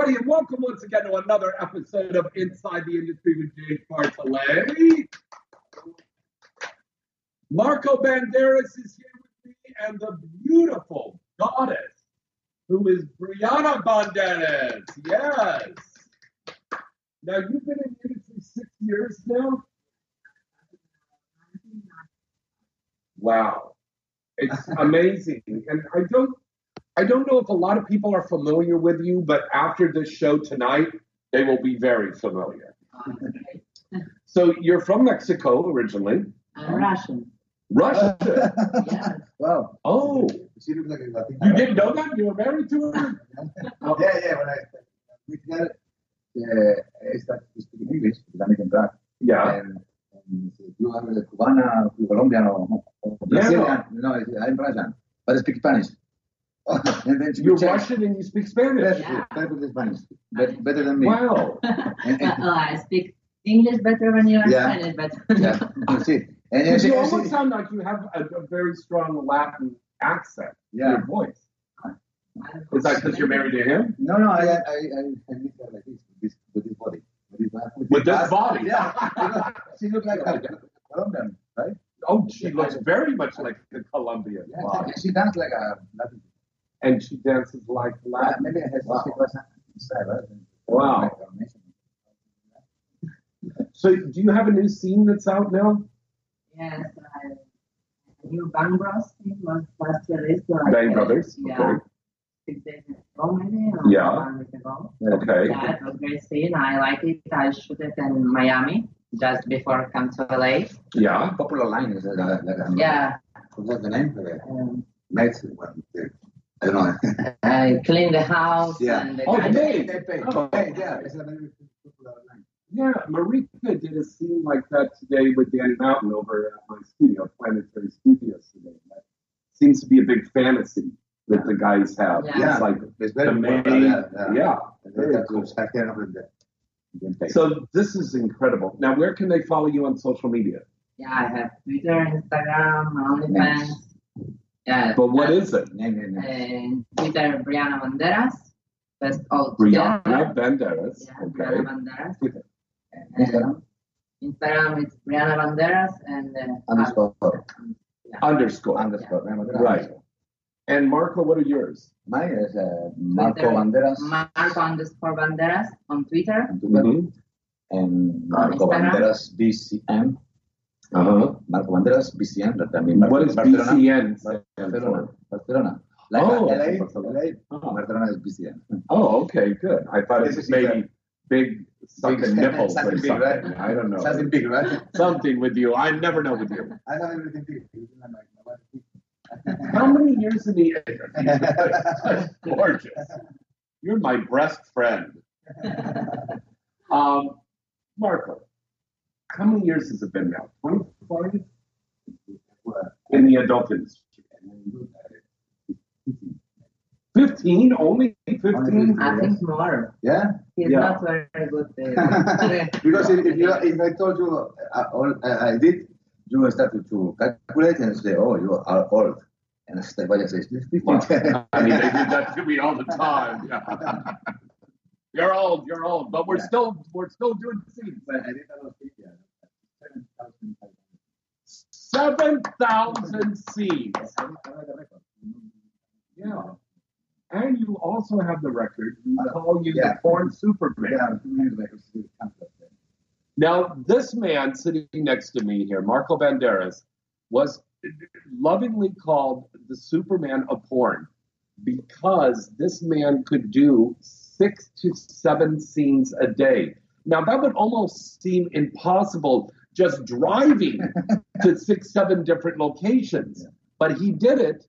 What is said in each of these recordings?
Everybody, and welcome once again to another episode of Inside the Industry with James Bartholet. Marco Banderas is here with me, and the beautiful goddess, who is Brianna Banderas. Yes. Now, you've been in the industry six years now? Wow. It's amazing. And I don't I don't know if a lot of people are familiar with you, but after this show tonight, they will be very familiar. So you're from Mexico originally. I'm Russian. Russia. Yes. Wow. Oh, She looks like a Latina. you didn't know that? You were married to her? Yeah, yeah. When I with her, uh, I started to speak English because I'm in drag. Yeah. And, and you are a Cubana, Colombian, or, or Brazilian. No, I'm Russian, but I speak Spanish. And then You're changed. Russian and you speak Spanish. Yes, Yeah. perfectly Spanish. Bet- better than me. Wow. And, and, oh, I speak English better than you are Yeah. Spanish, but yeah, you see. And, and you almost sound like you have a, a very strong Latin accent in Yeah. your voice. Is that because you're married to him? No, no, I, I, I, I meet her like this, with this, with this body. With this, With this body? Yeah. she looks like a Colombian, right? Oh, she looks very much like a Colombian. Yeah, Wow. she, she dances like a Latin. And she dances like Latin. maybe I have Wow. she was? Wow. So, do you have a new scene that's out now? yes, I, new Bang Bros thing was last released. So Bang guess, Brothers? Yeah. Okay. Six days ago, maybe. Yeah. One week ago. Okay. Yeah, it was great scene. I like it. I shoot it in Miami just before I come to LA. Yeah. Popular line is uh, like, like Yeah. What's the name? Like a Um, night one. I know. I clean the house Yeah. and the Oh, guys- they- they pay. Oh. Hey, yeah, it's a very popular line. Yeah. Marika did a scene like that today with Danny Mountain over at my studio, Planetary Studios today. That seems to be a big fantasy that the guys have. Yeah. It's like It's the very main. Yeah, yeah. yeah. Very then cool. to start getting with the- the pay. So this is incredible. Now, where can they follow you on social media? Yeah, I have Twitter, Instagram, OnlyFans. Yeah. But what is it? Name, name, name. uh, Twitter Brianna Banderas. First all Brianna together. Banderas. Yeah, Okay. Brianna Banderas. Instagram Instagram it's Brianna Banderas and uh, underscore Underscore. underscore. Remember that? Right. And Marco, what are yours? Mine is uh, Marco Twitter, Banderas Marco underscore Banderas on Twitter. on Twitter, Mhm. and Marco Instagram. Banderas BCM. Uh-huh. Marco Banderas BCM. That I mean, What is Barcelona. BCN? Barcelona. Barcelona. Like Oh, LA, Barcelona. LA, Oh. Barcelona is BCM. Oh, okay, good. I thought it was maybe big Big- nipples or something big, right? I don't know. Something big, right? Something with you. I never know with you. I know everything big. You know, my- my wife is big. How many years in the industry? Gorgeous. You're my best friend. Um, Marco, how many years has it been now? 25 in the adult industry? 15? Only 15? I think more. Yeah, He's Yeah. not very good. Uh, because if, if, you, if I told you uh, all uh, I did, you will start to calculate and say, "Oh, you are old." And step by step, Well, I mean, they did that to me all the time. Yeah. You're old, you're old, but we're Yeah. still we're still doing scenes. But I did a lot of figure. Seven thousand scenes. Yeah. And you also have the record. We Uh, call you yeah. the porn Superman. Yeah, two minutes later, still counted. Now, this man sitting next to me here, Marco Banderas, was lovingly called the Superman of porn because this man could do six to seven scenes a day. Now, that would almost seem impossible just driving to six, seven different locations. But he did it.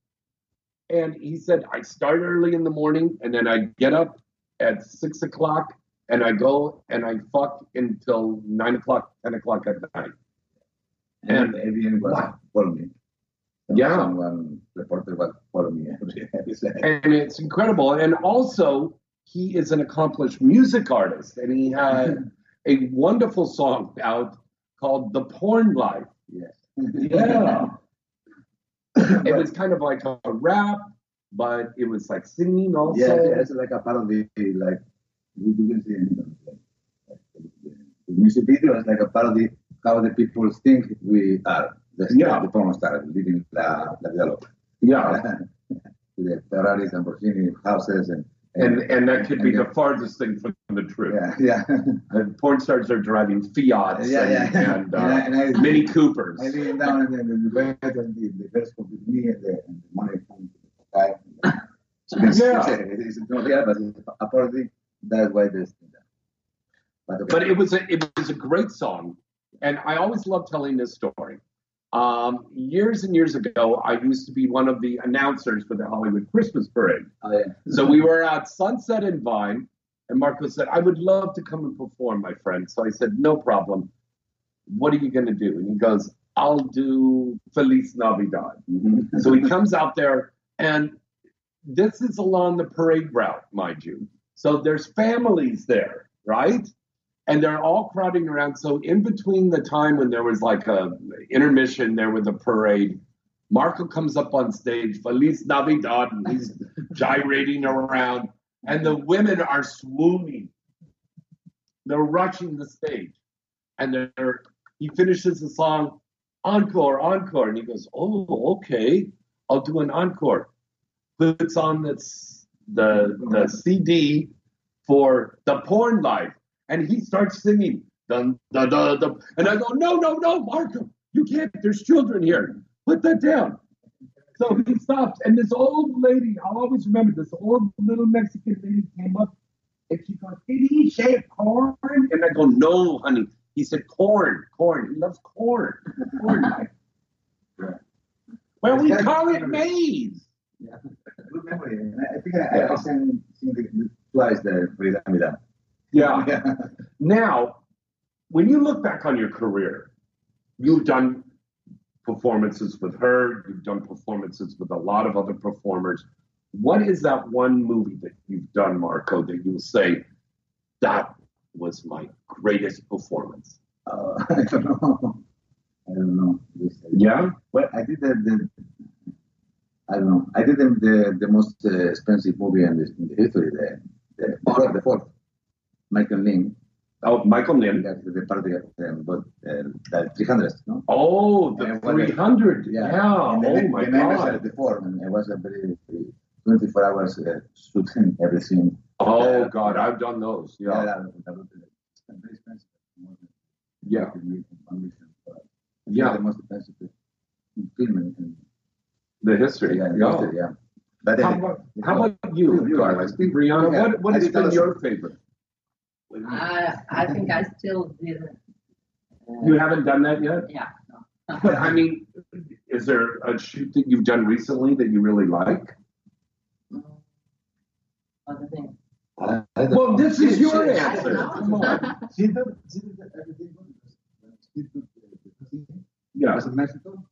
And he said, I start early in the morning and then I get up at six o'clock and I go and I fuck until nine o'clock, ten o'clock at night. And everyone was Wow. following me. Yeah. Reporter was following me every every second. and it's incredible. And also, he is an accomplished music artist, and he had a wonderful song out called "The Porn Life." Yes. Yeah, it was kind of like a rap, but it was like singing also. Yeah, yeah, it's like a part of the like we can see in the, the music video is like a part of the how the people think we are. The, Yeah. the porn stars living la, la vida loca. yeah, the Ferraris and Lamborghini houses and and and that could be and the farthest thing from the truth. yeah, yeah, And porn stars are driving Fiats yeah, yeah. and, and, uh, and, I, and I, Mini Coopers. I lean down and then the bed and the, the best with me and the, and the money from the guy. Yeah. it's, not real, but it's apparently that's why there's that. But, okay. but it was a it was a great song, and I always love telling this story. Um, years and years ago, I used to be one of the announcers for the Hollywood Christmas Parade. Oh, yeah. So we were at Sunset and Vine, and Marco said, "I would love to come and perform, my friend." So I said, "No problem. What are you going to do?" And he goes, "I'll do Feliz Navidad." Mhm. So he comes out there, and this is along the parade route, mind you. So there's families there, right? And they're all crowding around. So in between the time when there was like a intermission there with a parade, Marco comes up on stage, Feliz Navidad, and he's gyrating around, and the women are swooning. They're rushing the stage, and they're he finishes the song, encore, encore, and he goes, "Oh, okay, I'll do an encore." Puts on this the the CD for the porn life, and he starts singing, dun, dun, dun, dun. and I go, "No, no, no, Marco, you can't. There's children here. Put that down." So he stops, and this old lady, I'll always remember this old little Mexican lady came up, and she goes, "Did he say corn?" And I go, "No, honey." He said corn, corn. He loves corn. Corn life. Well, we call it maize. Yeah. Good memory. I I think I, I sang, sing the, twice the Frida Navidad. Yeah. Now, when you look back on your career, you've done performances with her, you've done performances with a lot of other performers. What is that one movie that you've done, Marco, that you'll say, that was my greatest performance? Uh, I don't know. I don't know. Yeah? Well, I did the, the I don't know. I did the the, the most uh, expensive movie in the, in the history. The the, the, the fourth. Michael Lynn. Oh, Michael Nim. That's the part of the um, uh, the 300. No. Oh, the Yeah, what the- 300. Yeah. And Oh, the, my the God. at the forum, and it was a very, very 24 hours uh, shooting everything. Oh, Yeah. God, I've done those. Yeah. that was- that was very expensive. More than Yeah. 50 million, one million, but Yeah. The most expensive film in, The history. yeah, Yeah. history, yeah. But How about, how about you, You, you, Carla? Brianna, yeah, what, what has been your favorite? I, I think I still didn't. uh, You haven't done that yet? yeah. no. But I mean, is there a shoot that you've done recently that you really like? What do you? I- I Well, this is your answer. Come on. She did, she did everything good because when she did the, the Yeah. was in Mexico.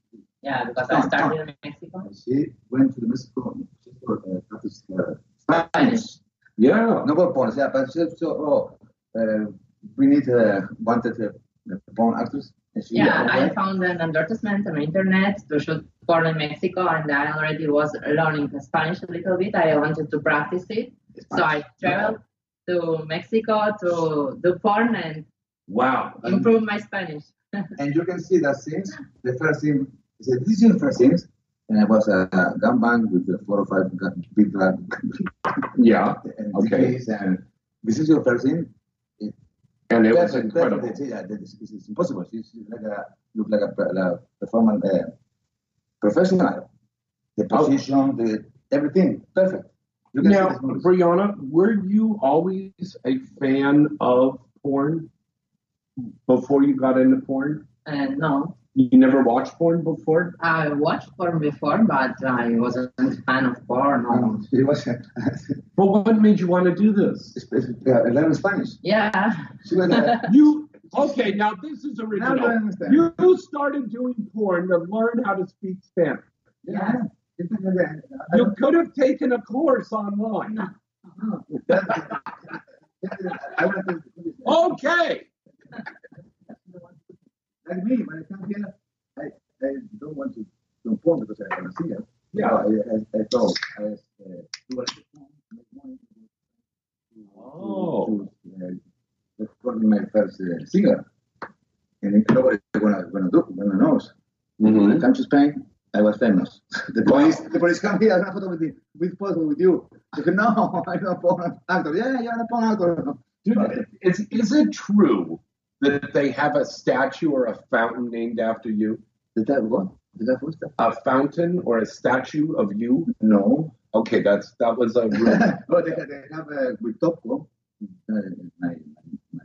Yeah, because I started in Mexico. She went to the Mexico she for uh, practice uh, Spanish. Yeah. No for porn, yeah, but she so oh, uh, we need uh, wanted a, a porn actress. Yeah, I found an advertisement on the internet to shoot porn in Mexico, and I already was learning Spanish a little bit. I wanted to practice it, so I traveled to Mexico to do porn and Wow. improve my Spanish. and you can see that scenes. The first scene, he said, "This first scenes." And it was a, a gun band with the four or five gun, big gun, Yeah. and Okay. And this is your first scene. And it was incredible. perfect. Yeah, that is, it's, it's impossible. She's she's like a look like a, a performance uh, professional. The Oh. position, the everything, perfect. You can Now. Brianna, were you always a fan of porn before you got into porn? And no, You never watched porn before? I watched porn before, but I wasn't a fan of porn. Or... Um, it was uh, Well, what made you want to do this? uh, learn Spanish. Yeah. She was uh, You okay? Now this is now I original. understand. You you started doing porn to learn how to speak Spanish. yeah. You could have taken a course online. I want to. Okay. Like me, when I come here, I, I don't want to conform because I want to see it. Yeah. So I, I, I thought I was, uh, do I Oh. to, uh, recording my first uh, singer. And nobody gonna gonna do gonna knows. When I come to Spain, I was famous. the police the police come here, I photo with you, with photo with you. I said, no, I'm not a porn actor. Yeah, you're a porn actor. Dude, is is it true that they have a statue or a fountain named after you? Did that what? Did that? A fountain or a statue of you? No. Okay, that's that was a rumor. but they, they have a with Topco, uh, my, my,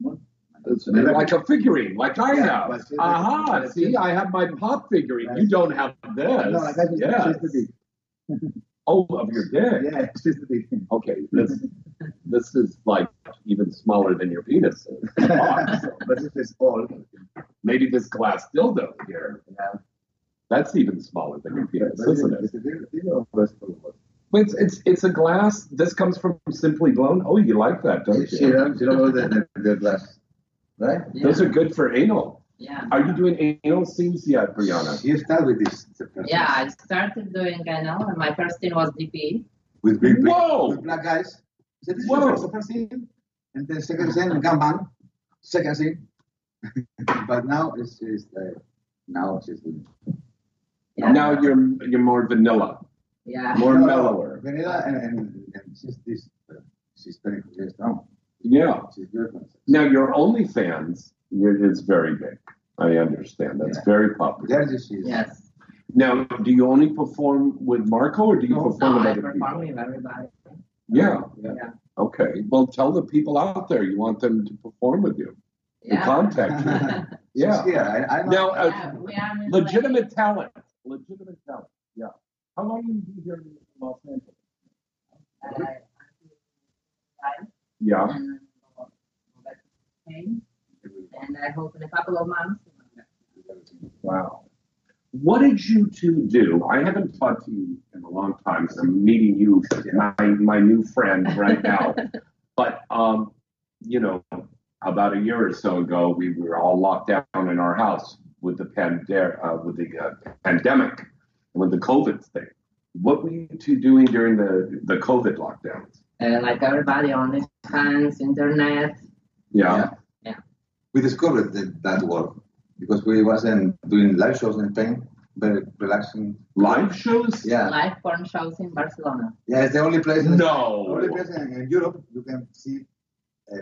mod, It's like a figurine, like I Yeah, have. Aha! but See, I have my pop figurine. You don't have this. No, I. just the big. Oh, of your dick. Yeah, it's just the big. Okay, this this is like even smaller than your penis. is. but this is all. Maybe this glass dildo here. Yeah. That's even smaller than your penis, But isn't it's it? a big- big of course, of. It's it's it's a glass. This comes from Simply Blown. Oh, you like that, don't She you? don't, she don't know the, the, the glass, right? Yeah. Those are good for anal. Yeah. Are you doing anal scenes yet, Brianna? You start with this. Yeah. I started doing anal, and my first scene was DP. With big, big Whoa! with black guys. So this Whoa! is the first scene, and then second scene, gangbang. Second scene. but now it's, it's uh, now she's doing Yeah. Now you're you're more vanilla, Yeah. more mellower. Vanilla, and, and, and she's this. Uh, she's very very strong. Yeah. She's beautiful. Now your OnlyFans you're, very big. I understand. That's Yeah. very popular. There she's. Yes. Now, do you only perform with Marco, or do you No, perform No, with I other perform people? with everybody. Yeah. Yeah. Okay. Well, tell the people out there you want them to perform with you. To Yeah. contact you. She's Yeah. I, I know. Now, uh, Yeah, we are in legitimate talent. Legitimate talent. Yeah. How long have you been here in Los Angeles? Uh, right, Yeah. And go back to Spain, and I hope in a couple of months. Wow. What did you two do? I haven't talked to you in a long time, so I'm meeting you, my, my new friend, right now. but, um, you know, about a year or so ago, we were all locked down in our house with the, pande- uh, with the uh, pandemic, with the COVID thing. What were you two doing during the, the COVID lockdowns? Uh, like everybody on his hands, internet. Yeah. We discovered that, that world because we wasn't doing live shows in Spain, very relaxing. Live shows? Yeah, Live porn shows in Barcelona. yeah, it's the only place. No. The only place in, in Europe you can see a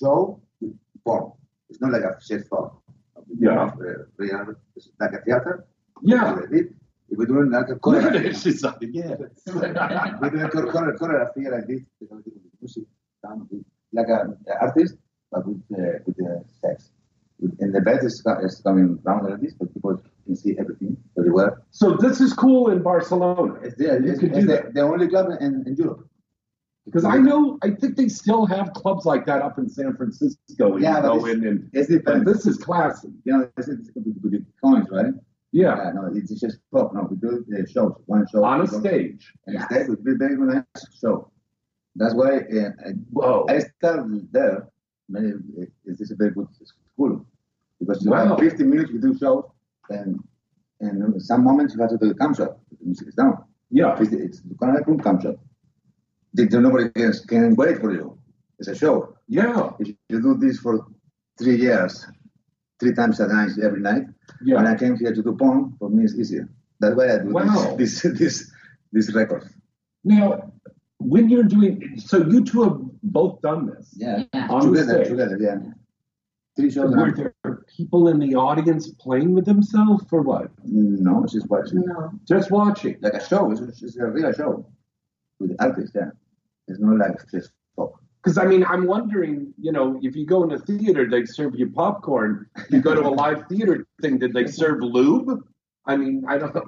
show with porn. It's not like a shit show. Yeah. Uh, real, it's like a theater. Yeah. If we're doing like a Look at choreography, it. Like, yeah. we're doing a chore- chore- choreography like this, with music, like a, a artist, but with uh, with the sex. And the bed is, is coming down like this, but people can see everything very well. So this is cool in Barcelona. It's there. You It's, it's do the, that. the only club in, in Europe. Because I know, I think they still have clubs like that up in San Francisco. Yeah, but it's- in and, It's different. this is classy. You know, it's, it's with, with the coins, right? Yeah. no, it's just pop. No, we do the shows, one show. On a stage. And Yes. very, very nice show. That's why uh, I, I started there. Many, it is a very good school because you Wow. have 15 minutes to do shows, and and some moments you have to do the cam shot. The music is down. Yeah. It's, it's kind of like a cam shot. The- the- Nobody can, can wait for you. It's a show. Yeah. If you do this for three years, three times a night, every night, yeah. when I came here to do porn, for me it's easier. That's why I do Wow. this, this this this record. Now, when you're doing, so you two have both done this. Yeah, Yeah. On the together, stage. together, yeah. Three shows. Were now. there people in the audience playing with themselves or what? No, she's watching. No. Just watching. Like a show. It's, it's a real show with the artist. Yeah, it's not like just talk. Because I mean, I'm wondering, you know, if you go in a theater, they serve you popcorn. You go to a live theater thing, did they serve lube? I mean, I don't know.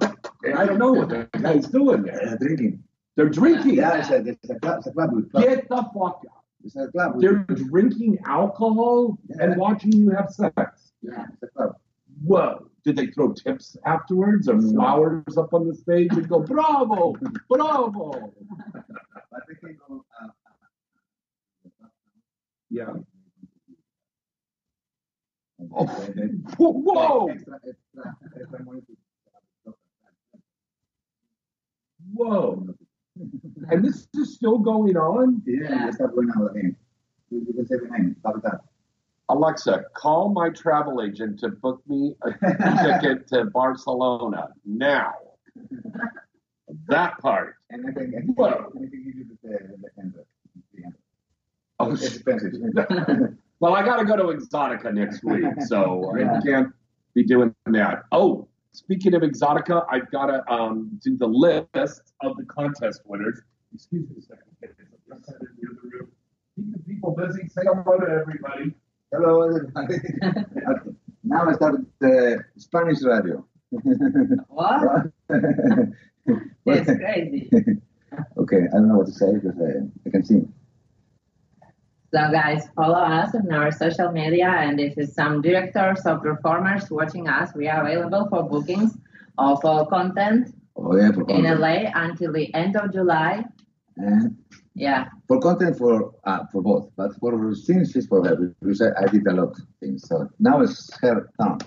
I don't know what the guy's doing there. Uh, drinking. They're drinking. Yeah, it's a, it's a club. It's a club. Get the fuck out. It's a club. They're drinking alcohol and watching you have sex. yeah, it's a club. Whoa. Did they throw tips afterwards or flowers up on the stage and go, bravo, bravo? But they can go, uh, uh, Yeah. Uh, oh. Whoa, whoa. And this is still going on? Yeah, they start going out again. You you can say the name. Stop that. Alexa, call my travel agent to book me a ticket to Barcelona now. That part. And I can, I can, Whoa. I can give you the, the hundred. Oh, It's expensive. Well, I got to go to Exotica next week, so I can't be doing that. Oh, speaking of Exotica, I've got to um, do the list of the contest winners. Excuse me a second. I'm just headed near the room. Keep the people busy. Say hello to everybody. Hello, everybody. Now I start the Spanish radio. What? Well, It's crazy. okay, I don't know what to say because uh, I can sing. So guys, follow us on our social media and if it's some directors or performers watching us, we are available for bookings of all content Oh yeah, for in content. LA until the end of July. And Yeah. for content for uh, for both, but for scenes is for her because I, I did a lot of things. So now it's her turn.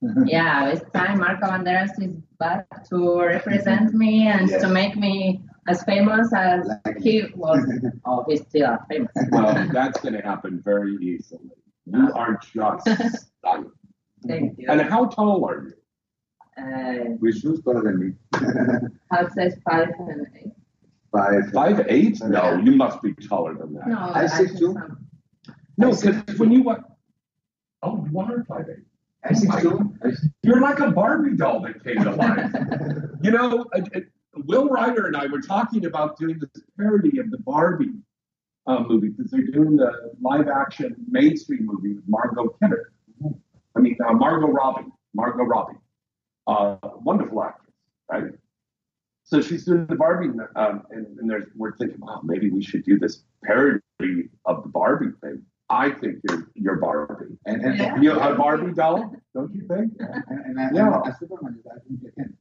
Yeah, it's time Marco Banderas is back to represent me and Yes. to make me as famous as Like- he was. oh, he's still famous. Well, that's going to happen very easily. You are just stunning. Thank you. And how tall are you? Uh, With shoes taller than me. how it says five and eight. Five. Five eight? No, you must be taller than that. No, I I six two. some- No, because when you went, oh, you are five eight. I six two. You're like a Barbie doll that came to life. you know, Will Ryder and I were talking about doing this parody of the Barbie uh, movie because they're doing the live action mainstream movie with Margot Kidder. I mean, uh, Margot Robbie. Margot Robbie. Uh, wonderful actress, right? So she's doing the Barbie, um, and, and there's, we're thinking, wow, maybe we should do this parody of the Barbie thing. I think you're you're Barbie. And and, Yeah. You a Barbie doll, don't you think? and, and, and, Yeah. and Superman is I think you can.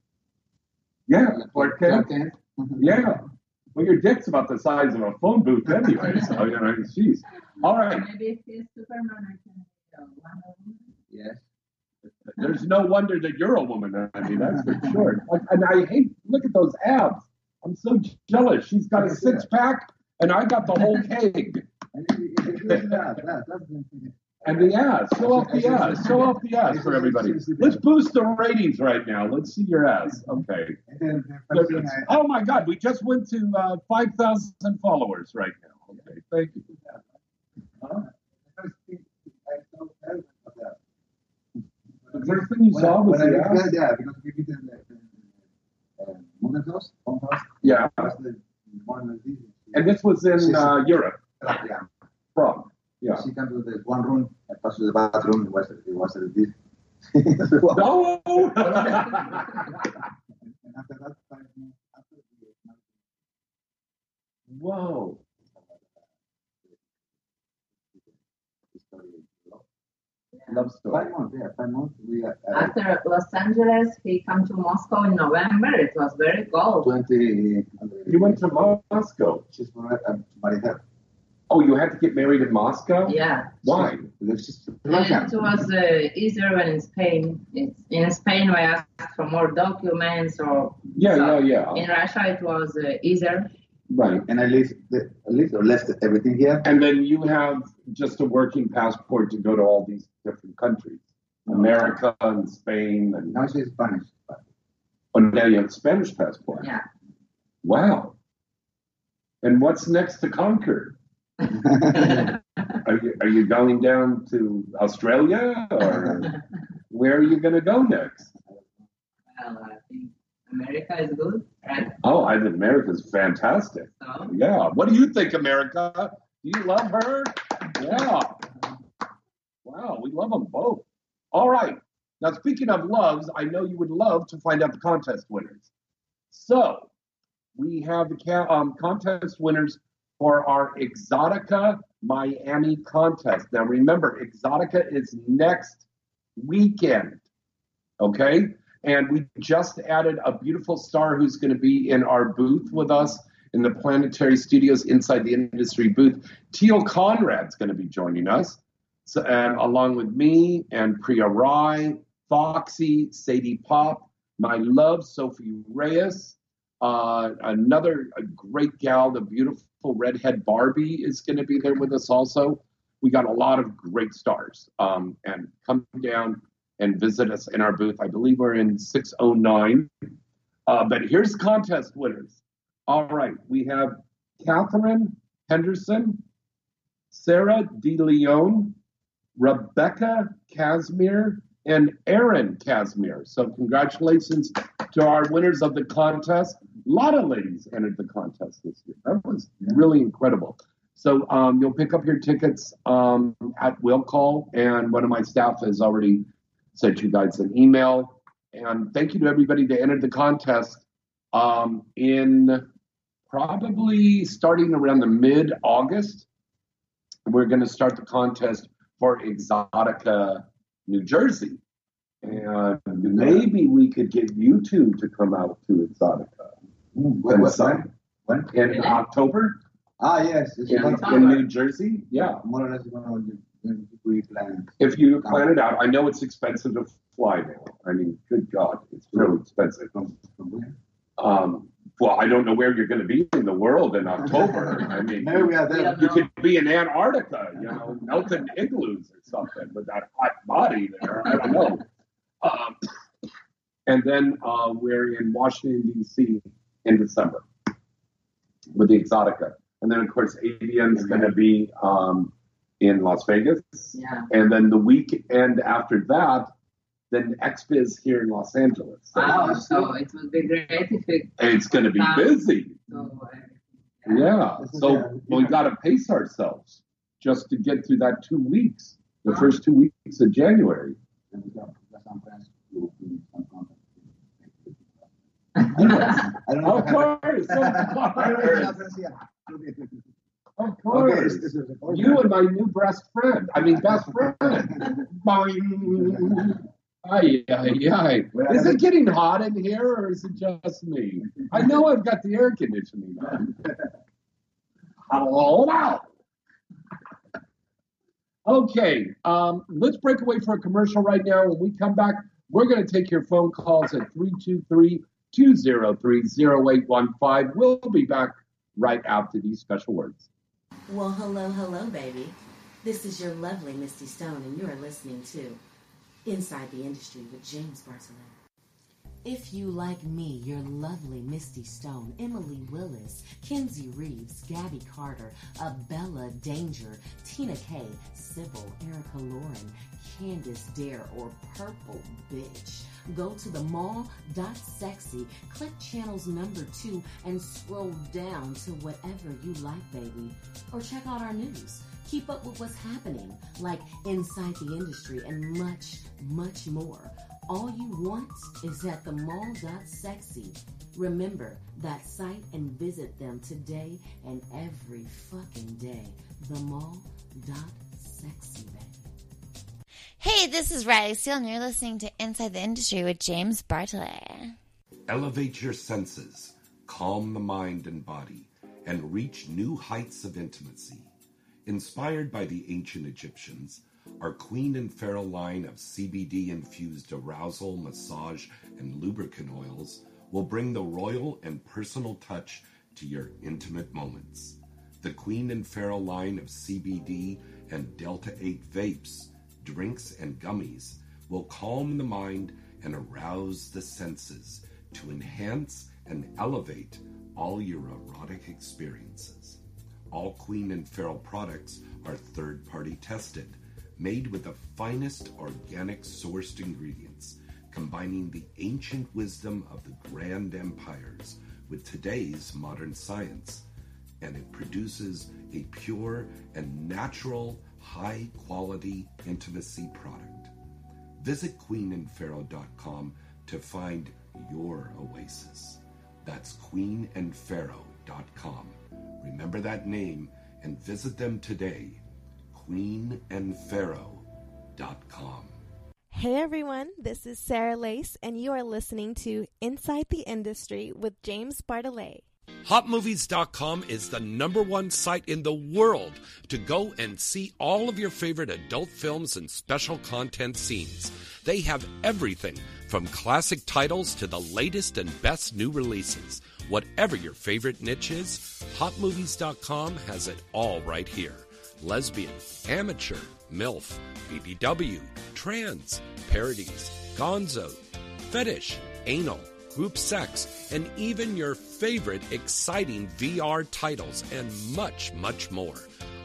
Yeah, Clark Kent. Kent. Yeah. Well, your dick's about the size of a phone booth anyway, so you know, jeez. All right. Maybe if he's Superman, I can Wonder Woman. Yes. There's no wonder that you're a woman, I mean, that's for sure. Like, And I hate, look at those abs. I'm so jealous. She's got a six pack, and I got the whole keg. And the ass. Show off the ass. Show off the ass for everybody. Let's boost the ratings right now. Let's see your ass. Okay. and then the first thing I- Oh my God, we just went to uh, 5,000 followers right now. Okay, thank you. The first thing I saw her was that. The first thing you saw was the ass? Yeah, because we did the uh, Mountain House, Home House, Yeah. was the one of these. And this was in uh, Europe, yeah. Prague. Yeah. She came to the one room, I passed to the bathroom, it was, it was uh, this. No! And after that, five minutes after the Whoa. Love story. Five months, yeah, five months. We uh, uh, After Los Angeles, he come to Moscow in November. It was very cold. 20. You went to Moscow. She's from uh, married her. Oh, you had to get married in Moscow? Yeah. Why? Because she's And Russian. it was uh, easier when in Spain. It's, in Spain, we asked for more documents, or Yeah, So, yeah, yeah. in Russia, it was uh, easier. Right. And I lived, the, I lived or left everything here. And then you have just a working passport to go to all these different countries. America and Spain and Now she's Spanish. oh, now you have a Spanish passport. Yeah. Wow. And what's next to Concord? Are you, are you going down to Australia or where are you going to go next? Well, I think America is good, right? Oh, I think America is fantastic. So, Yeah. What do you think, America? Do you love her? Yeah. Wow, we love them both. All right. Now, speaking of loves, I know you would love to find out the contest winners. So, we have the ca- um, contest winners for our Exotica Miami contest. Now, remember, Exotica is next weekend. Okay. And we just added a beautiful star who's going to be in our booth with us in the Planetary Studios Inside the Industry booth. Teal Conrad's going to be joining us, so, and along with me and Priya Rai, Foxy, Sadie Pop, my love, Sophie Reyes, uh, another great gal, the beautiful redhead Barbie is going to be there with us also. We got a lot of great stars. Um, and come down and visit us in our booth. I believe we're in 609. Uh, but here's contest winners. All right, we have Catherine Henderson, Sarah DeLeon, Rebecca Casimir, and Aaron Casimir. So congratulations to our winners of the contest. A lot of ladies entered the contest this year. That was really incredible. So um, you'll pick up your tickets um, at will call, and one of my staff has already sent you guys an email. And thank you to everybody that entered the contest um, in probably starting around the mid August. We're going to start the contest for Exotica, New Jersey. And maybe we could get you two to come out to Exotica When, And when, when? in Really? October Ah, yes. It's Yeah, one it's of on- in New Jersey. Yeah. more or less one of the when we plan. If you plan it out, I know it's expensive to fly now. I mean, good God, it's really expensive. From, from where? Um, well, I don't know where you're going to be in the world in October. I mean, Maybe we are there. Yeah. you could be in Antarctica, you know, melting igloos or something with that hot body there. I don't know. Um, and then uh, we're in Washington, D.C. in December with the Exotica. And then, of course, AVN is going to be um, in Las Vegas. Yeah. And then the weekend after that, then XBiz here in Los Angeles. So Wow. So it would be great if we it's going to be busy. go. Yeah. This is, So uh, we got to pace ourselves just to get through that two weeks, the Wow. first two weeks of January. And we got, got some friends who who some contact. I don't know. I don't know. Of course, of I don't know. course, of course. this is a You and my new best friend. I mean, best friend. Boing. Ay, ay, ay. Is it getting hot in here or is it just me? I know I've got the air conditioning on. Hold out. Okay, um, let's break away for a commercial right now. When we come back, we're going to take your phone calls at 323 203 0815. We'll be back right after these special words. Well, hello, hello, baby. This is your lovely Misty Stone, and you are listening to Inside the Industry with James Bartholet. If you like me, your lovely Misty Stone, Emily Willis, Kenzie Reeves, Gabby Carter, Abella Danger, Tina Kay, Sybil, Erica Lauren, Candice Dare, or Purple Bitch, go to the mall.sexy, click channels number two, and scroll down to whatever you like, baby. Or check out our news. Keep up with what's happening, like Inside the Industry and much, much more. All you want is at the mall.sexy. Remember that site and visit them today and every fucking day. The mall.sexy, baby. Hey, this is Riley Steele, and you're listening to Inside the Industry with James Bartholet. Elevate your senses, calm the mind and body, and reach new heights of intimacy. Inspired by the ancient Egyptians, our Queen and Pharaoh line of CBD infused arousal, massage, and lubricant oils will bring the royal and personal touch to your intimate moments. The Queen and Pharaoh line of CBD and Delta 8 vapes, drinks, and gummies will calm the mind and arouse the senses to enhance and elevate all your erotic experiences. All Queen and Pharaoh products are third party tested, made with the finest organic sourced ingredients, combining the ancient wisdom of the grand empires with today's modern science. and it produces a pure and natural, high quality intimacy product. Visit queenandpharaoh.com to find your oasis. That's queenandpharaoh.com. Remember that name and visit them today. queenandpharaoh.com. Hey everyone, this is Sarah Lace, and you are listening to Inside the Industry with James Bartholet. HotMovies.com is the number one site in the world to go and see all of your favorite adult films and special content scenes. They have everything from classic titles to the latest and best new releases. Whatever your favorite niche is, HotMovies.com has it all right here. Lesbian, amateur, MILF, BBW, trans, parodies, gonzo, fetish, anal, group sex, and even your favorite exciting VR titles, and much, much more.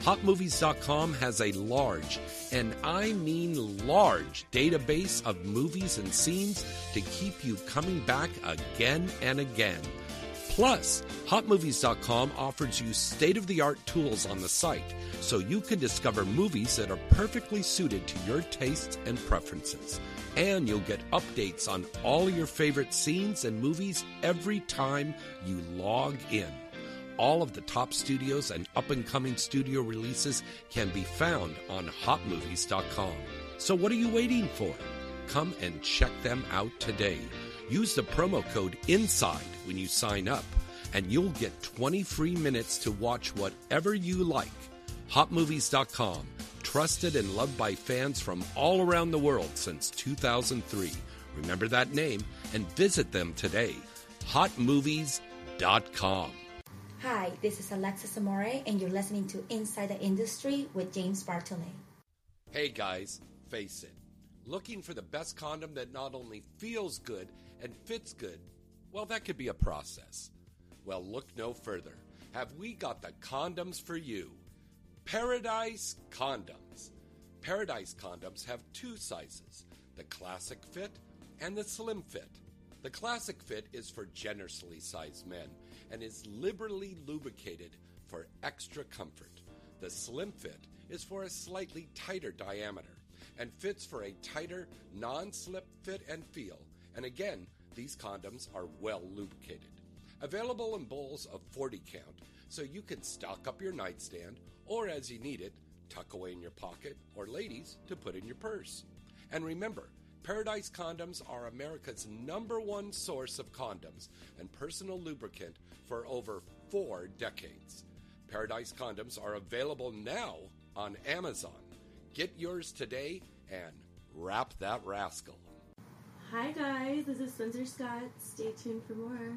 HotMovies.com has a large, and I mean large, database of movies and scenes to keep you coming back again and again. Plus, HotMovies.com offers you state of the art tools on the site so you can discover movies that are perfectly suited to your tastes and preferences. And you'll get updates on all your favorite scenes and movies every time you log in. All of the top studios and up and coming studio releases can be found on HotMovies.com. So, what are you waiting for? Come and check them out today. Use the promo code INSIDE when you sign up, and you'll get 20 free minutes to watch whatever you like. HotMovies.com, trusted and loved by fans from all around the world since 2003. Remember that name and visit them today. HotMovies.com. Hi, this is Alexis Amore, and you're listening to Inside the Industry with James Bartholet. Hey guys, face it. Looking for the best condom that not only feels good and fits good, well, that could be a process. Well, look no further. Have we got the condoms for you? Paradise Condoms. Paradise Condoms have two sizes the classic fit and the slim fit. The classic fit is for generously sized men and is liberally lubricated for extra comfort. The slim fit is for a slightly tighter diameter and fits for a tighter, non slip fit and feel. And again, these condoms are well lubricated. Available in bowls of 40 count, so you can stock up your nightstand or as you need it, tuck away in your pocket, or ladies, to put in your purse. And remember, Paradise Condoms are America's number one source of condoms and personal lubricant for over four decades. Paradise Condoms are available now on Amazon. Get yours today and wrap that rascal. Hi guys, this is Spencer Scott. Stay tuned for more.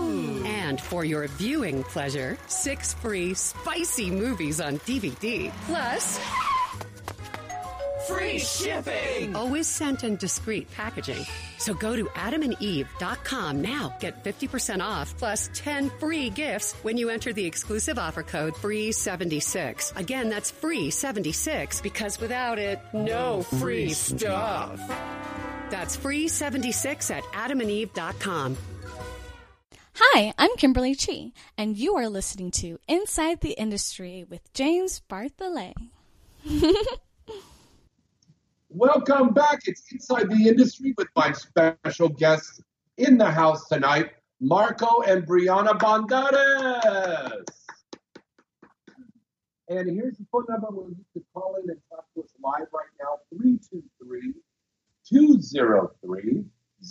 And for your viewing pleasure, six free spicy movies on DVD. Plus, Free shipping! always sent in discreet packaging. So go to adamandeve.com now. Get 50% off plus 10 free gifts when you enter the exclusive offer code FREE76. Again, that's FREE76 because without it, no free stuff. That's FREE76 at adamandeve.com. Hi, I'm Kimberly Chi, and you are listening to Inside the Industry with James Bartholet. Welcome back. It's Inside the Industry with my special guests in the house tonight, Marco and Brianna Banderas. And here's the phone number where you can call in and talk to us live right now 323 203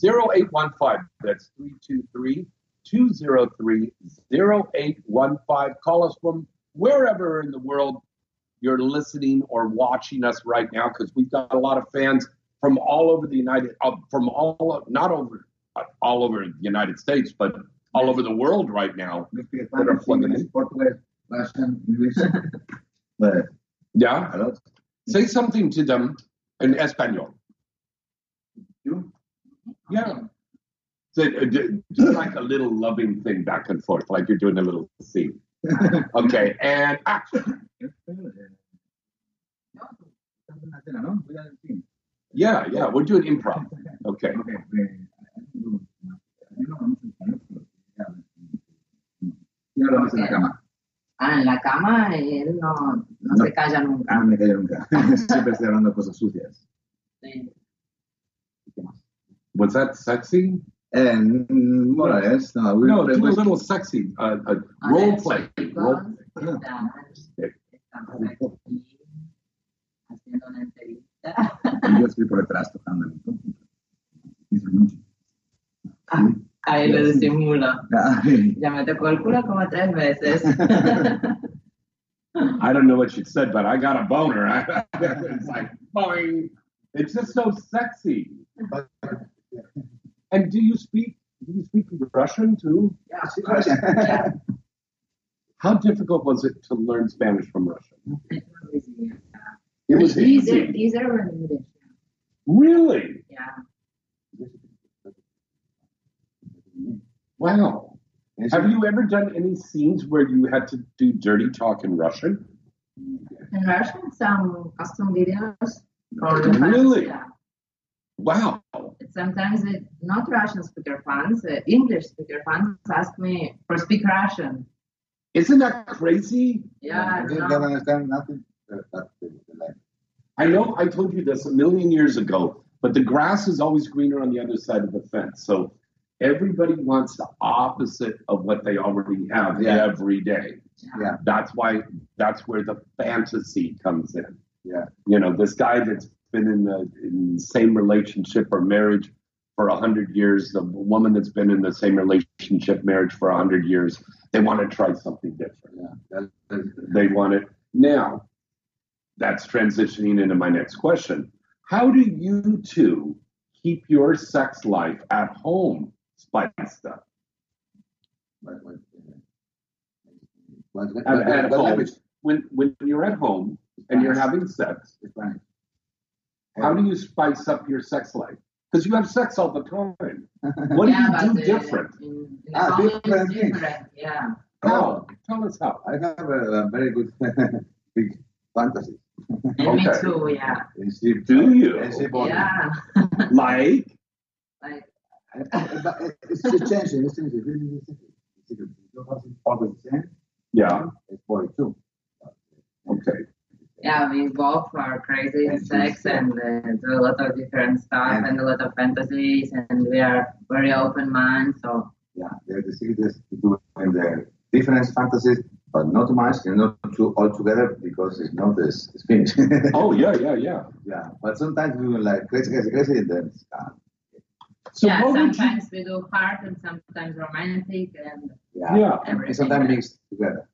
0815. That's 323 203 0815. Call us from wherever in the world you're listening or watching us right now because we've got a lot of fans from all over the United, uh, from all, not over, uh, all over the United States, but all over the world right now that are plugging in. Portuguese, Russian, but Yeah. Say something to them in Espanol. You? Yeah. So, uh, do, do like a little loving thing back and forth, like you're doing a little scene. Okay, and action. Something like that, no? We are team. Yeah, yeah, we're doing improv. Okay. Okay. yo no conozco español, pero ya, ya lo haces en. Ah, en la cama él no, no, No. se calla nunca. Ah, me callo nunca. Siempre estoy hablando cosas sucias. Sí. Was that sexy? Eh, mm, more or less. No, we, No, we, do a little sexy. Uh, uh, Ah, role play. Role, están- estamos aquí haciendo una entrevista. yo estoy por detrás tocando. Eso mucho. Ahí lo disimula. Ya me tocó el culo como tres veces. I don't know what you said, but I got a boner. it's like, boing. It's just so sexy. And do you speak? Do you speak Russian too? Yeah. sí, Russian. How difficult was it to learn Spanish from Russian? It was easy. It was easier, easy. easier than English. Really? Yeah. Wow. Yes, Have you ever done any scenes where you had to do dirty talk in Russian? In Russian, some custom videos for the fans. Really? Yeah. Wow. Sometimes it, not Russian speaker fans, uh, English speaker fans ask me for speak Russian. Isn't that crazy? Yeah, I don't understand nothing. uh, But the, the language. I know I told you this a million years ago, but the grass is always greener on the other side of the fence. So everybody wants the opposite of what they already have Yeah. every day. Yeah. That's why that's where the fantasy comes in. Yeah. You know, this guy that's been in the in the same relationship or marriage for a hundred years, the woman that's been in the same relationship, marriage for a hundred years, they want to try something different. Yeah. They want it now. That's transitioning into my next question. How do you two keep your sex life at home spiced up? uh, what, At, at home, when when you're at home and you're having sex. How do you spice up your sex life? Because you have sex all the time. What do yeah, you do uh, different? In, in Ah, the home it's different different. Yeah. How? Tell us how. I have a, a very good big fantasy. And me too, yeah. And she, Do you? And she Yeah. Like, like, But it's it's changing. It's changing. It's changing. You have to the same. yeah, It's 42. okay. Yeah, we both are crazy in sex and uh, do a lot of different stuff And- and a lot of fantasies, and we are very open mind. So Yeah, the, the secret is to do in the different fantasies, but not too much and not too all together because it's not this it's finished. Oh yeah, yeah, yeah. yeah, but sometimes we will like crazy, crazy, crazy, and then it's. So yeah, what would you? sometimes we do hard and sometimes romantic, and Yeah, Yeah. and sometimes mixed together.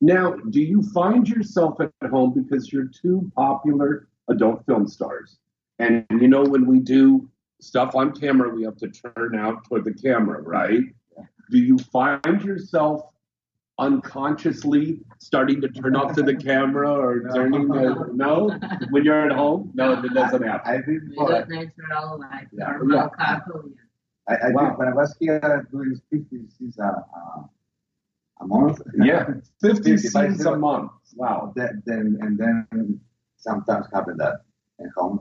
Now, do you find yourself at home because you're two popular adult film stars? And you know, when we do stuff on camera, we have to turn out toward the camera, right? Do you find yourself unconsciously starting to turn off to the camera or No. turning to, no? When you're at home? No, it doesn't happen. I did we before. do natural, like Yeah. normal Yeah. couple. I, I Wow. did when I was here doing 50 scenes a, a, a month. Yeah, 50 55 scenes a month. Wow. Then, then and then sometimes happen that at home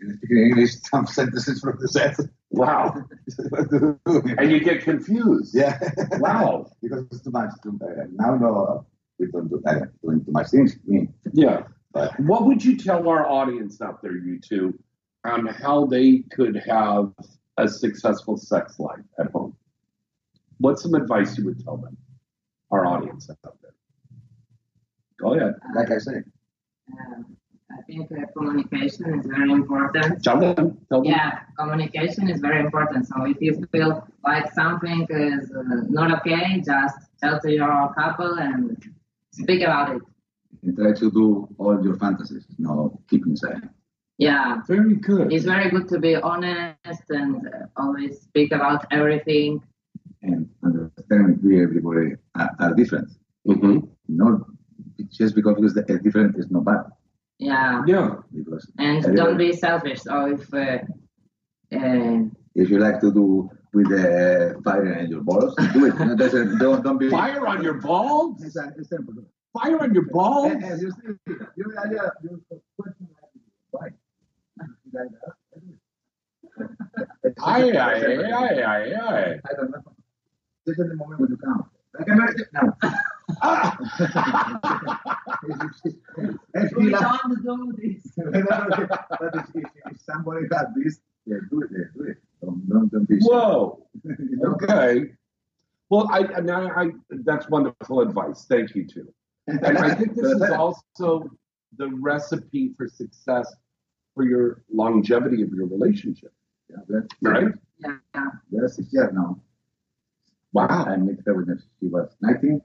in speaking English some sentences from the set. Wow. And you get confused. yeah. Wow. because it's too much. Too, uh, now no, we don't do uh, doing too much things. Me, Yeah. but What would you tell our audience out there, you two, on how they could have a successful sex life at home? What's some advice you would tell them, audience out there? Go ahead. like I say, Uh, I think uh, communication is very important. Tell them. Tell them. Yeah, communication is very important. So if you feel like something is uh, not okay, just tell to your couple and speak about it. and try to do all your fantasies. No, keep inside. Yeah, Very good. it's very good to be honest and uh, always speak about everything. And understand we everybody are, are different. Mm-hmm. Not just because because the different is not bad. Yeah. Yeah. Because And everybody- don't be selfish. So if uh, uh, if you like to do with the fire in your balls, do it. No, that's a- don't don't be Fire on your balls? It's an example. Fire on your balls? Eh, eh, you see, you, you, you, you question why? Like that. Aye, aye, aye, aye, aye. I don't know. This is the moment when you count. Like American now. If we he like- don't do this. but if, if, if somebody has this, yeah, do it, yeah, do it. Don't, don't, don't be shy. Whoa. You know? Okay. Well, I, and I, I, that's wonderful advice. Thank you too. And I think this is also the recipe for success for your longevity of your relationship, Yeah, that's right? Yeah. They're six years now. Wow. I met her when she was 19.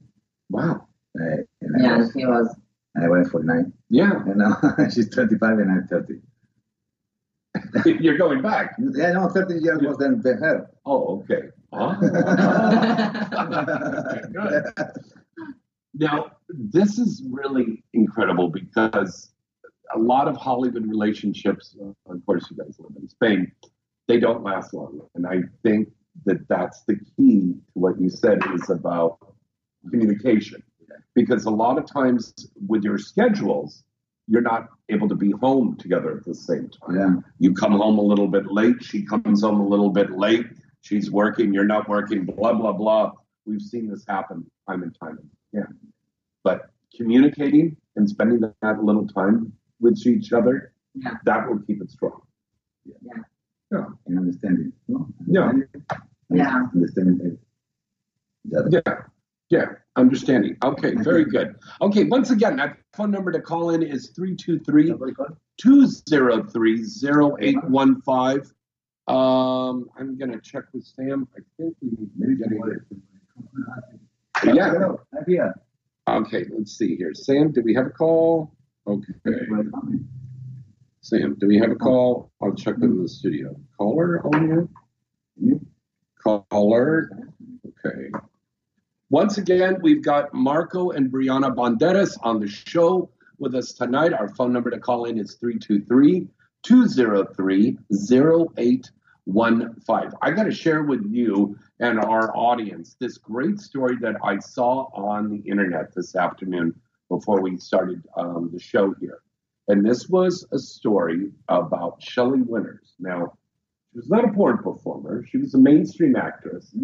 Wow. Uh, and I Yeah, was, he was. I went for nine. Yeah. And now she's 25 and I'm 30. You're going back. Yeah, no, 30 years was then than her. Oh, okay. Ah. Good. Now, this is really incredible because a lot of Hollywood relationships, of course, you guys live in Spain, they don't last long. And I think that that's the key to what you said is about communication. Because a lot of times with your schedules, you're not able to be home together at the same time. Yeah. You come home a little bit late, she comes home a little bit late, she's working, you're not working, blah, blah, blah. We've seen this happen time and time again. But communicating and spending that little time with each other, Yeah. that will keep it strong. Yeah. Yeah. And understanding. No? Yeah. Yeah. Understanding each other. Yeah. Yeah. Understanding. Okay. Very good. Okay. Once again, that phone number to call in is 323 203 0815. Um, I'm going to check with Sam. I think we need maybe get it. Yeah. Hello, I'm here. Okay. Let's see here. Sam, do we have a call? Okay. Sam, do we have a call? I'll check in the studio. Caller on here? Caller. Okay. Once again, we've got Marco and Brianna Banderas on the show with us tonight. Our phone number to call in is 323 203 0815. I got to share with you and our audience this great story that I saw on the internet this afternoon before we started um, the show here. And this was a story about Shelley Winters. Now, she was not a porn performer, she was a mainstream actress,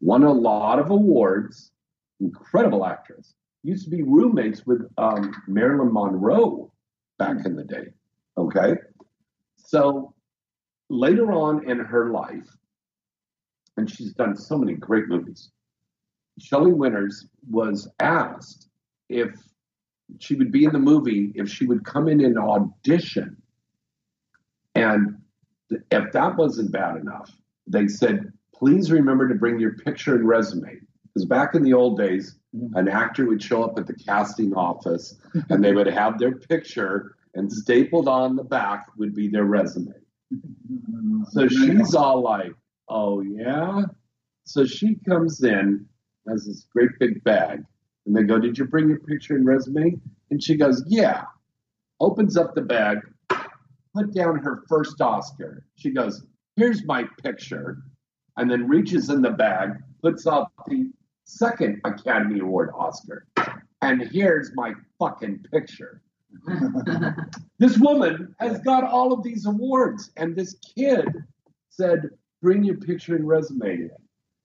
won a lot of awards, incredible actress. Used to be roommates with um, Marilyn Monroe back in the day. Okay. So later on in her life, and she's done so many great movies, Shelley Winters was asked if she would be in the movie if she would come in and audition. And th- if that wasn't bad enough, they said, please remember to bring your picture and resume. Because back in the old days, mm-hmm. an actor would show up at the casting office and they would have their picture and stapled on the back would be their resume. Mm-hmm. So she's all like, oh, yeah? So she comes in, has this great big bag, and they go, Did you bring your picture and resume? And she goes, Yeah. Opens up the bag, put down her first Oscar. She goes, Here's my picture. And then reaches in the bag, puts out the second Academy Award Oscar. And here's my fucking picture. this woman has got all of these awards, and this kid said, Bring your picture and resume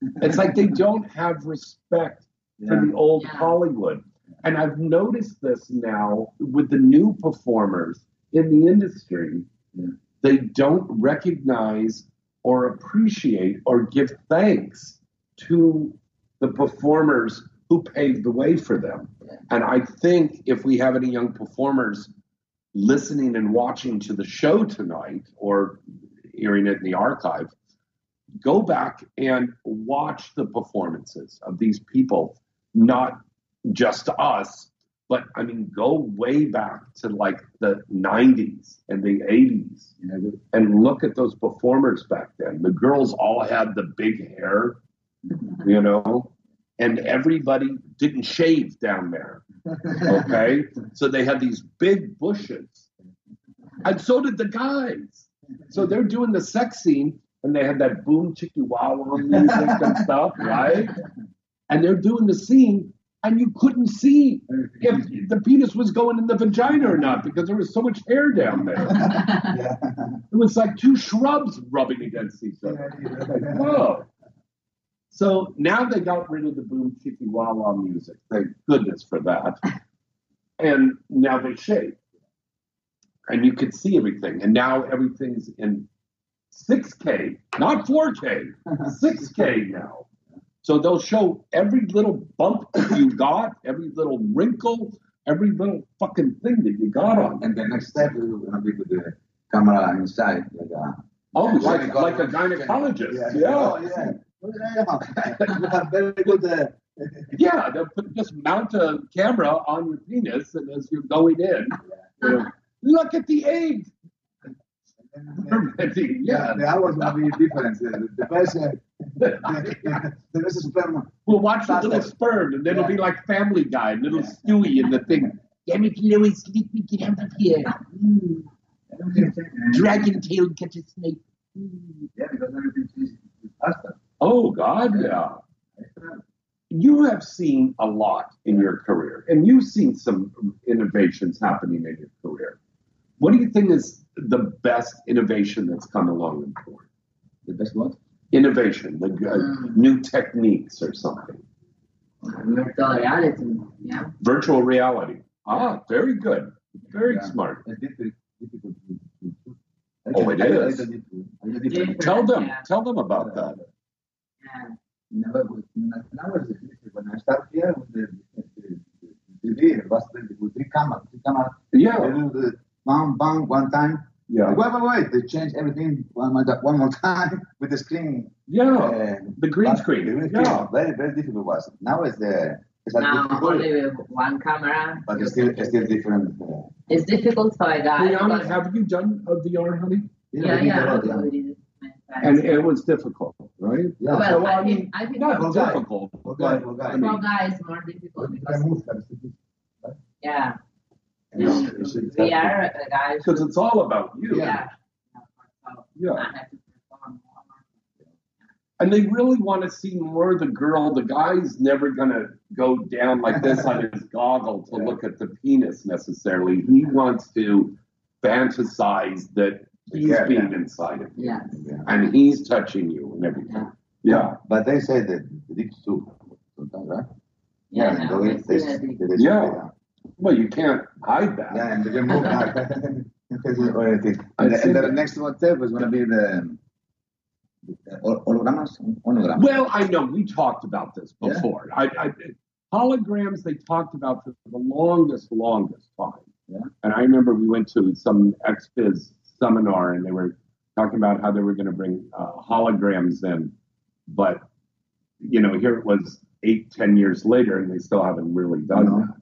in. It's like they don't have respect for the old Hollywood. And I've noticed this now with the new performers in the industry. They don't recognize or appreciate or give thanks to the performers who paved the way for them. And I think if we have any young performers listening and watching to the show tonight or hearing it in the archive, go back and watch the performances of these people, not just us, but I mean, go way back to like the 90s and the 80s and look at those performers back then. The girls all had the big hair you know, and everybody didn't shave down there. Okay, so they had these big bushes, and so did the guys. So they're doing the sex scene, and they had that boom chickie wow wow music and stuff, right? And they're doing the scene, and you couldn't see if the penis was going in the vagina or not because there was so much hair down there. It was like two shrubs rubbing against each other. Like, whoa. So now they got rid of the boom chickie wah wah music. Thank goodness for that. And now they shave. And you can see everything. And now everything's in 6K, not 4K, 6K now. So they'll show every little bump that you got, every little wrinkle, every little fucking thing that you got on. And the next step is gonna be with the camera inside, like a Oh, like, like a gynecologist. Yeah. Oh, yeah. you have very good. Uh, Yeah, they'll put, just mount a camera on your penis, and as you're going in, you know, look at the egg. yeah, the hours will be different. The, the best, uh, the, the best sperm. We'll watch the little sperm, and then it'll be like Family Guy, little Stewie in the thing. Damn it, Lois, let me get out of here. Mm. Dragon tail catch a snake. Yeah, because everything changes faster. Oh God, yeah. You have seen a lot in your career, and you've seen some innovations happening in your career. What do you think is the best innovation that's come along in porn? The best what? Innovation, the uh, new techniques or something. Virtual reality. Yeah. Virtual reality. Ah, very good. Very Yeah. smart. Oh, it is. don't need to- I don't need to- Different, Tell them, yeah. tell them about that. Yeah. Never was, now was difficult. When I started here with the, the, the TV, it was the, with three cameras, three cameras. Yeah. The bang, bang, one time. Yeah. Wait, wait, wait. They change everything one, more- one more time with the screen. Yeah. Uh, The green screen. The green Yeah. Very, very difficult was. Now it's the, it's a Now difficult, only with one camera. but it's still, it's still different. Uh, It's difficult for a guy. Brianna, because- have you done a VR, honey? yeah, we did a yeah. lot, yeah. it many. And it was difficult, right? Yeah. Well, So, I I mean, think I think not For guys. difficult. For guys, for but, guys. I mean, for guys more difficult you because can move that. it's- it's- yeah, we are a guy. Because it's all about you. Yeah. Yeah. I have to perform more. And they really want to see more of the girl. The guy's never going to go down like this on his goggle to look at the penis necessarily. He wants to fantasize that he's Yeah, being yeah. inside of you. Yeah. Yeah. And he's touching you and everything. Yeah. But they say that the dicks too. Sometimes, right? Yeah, and no, they- we they- see they- dick. they- Yeah. Well, you can't hide that. Yeah, and they can move back. or anything. And, the, and the next one step is going to be the, the hol- hologramas. Hologram. Well, I know we talked about this Yeah. before. I, I, holograms they talked about for the longest, longest time. Yeah. And I remember we went to some XBiz seminar and they were talking about how they were going to bring uh, holograms in, but you know, here it was eight, ten years later, and they still haven't really done No. that.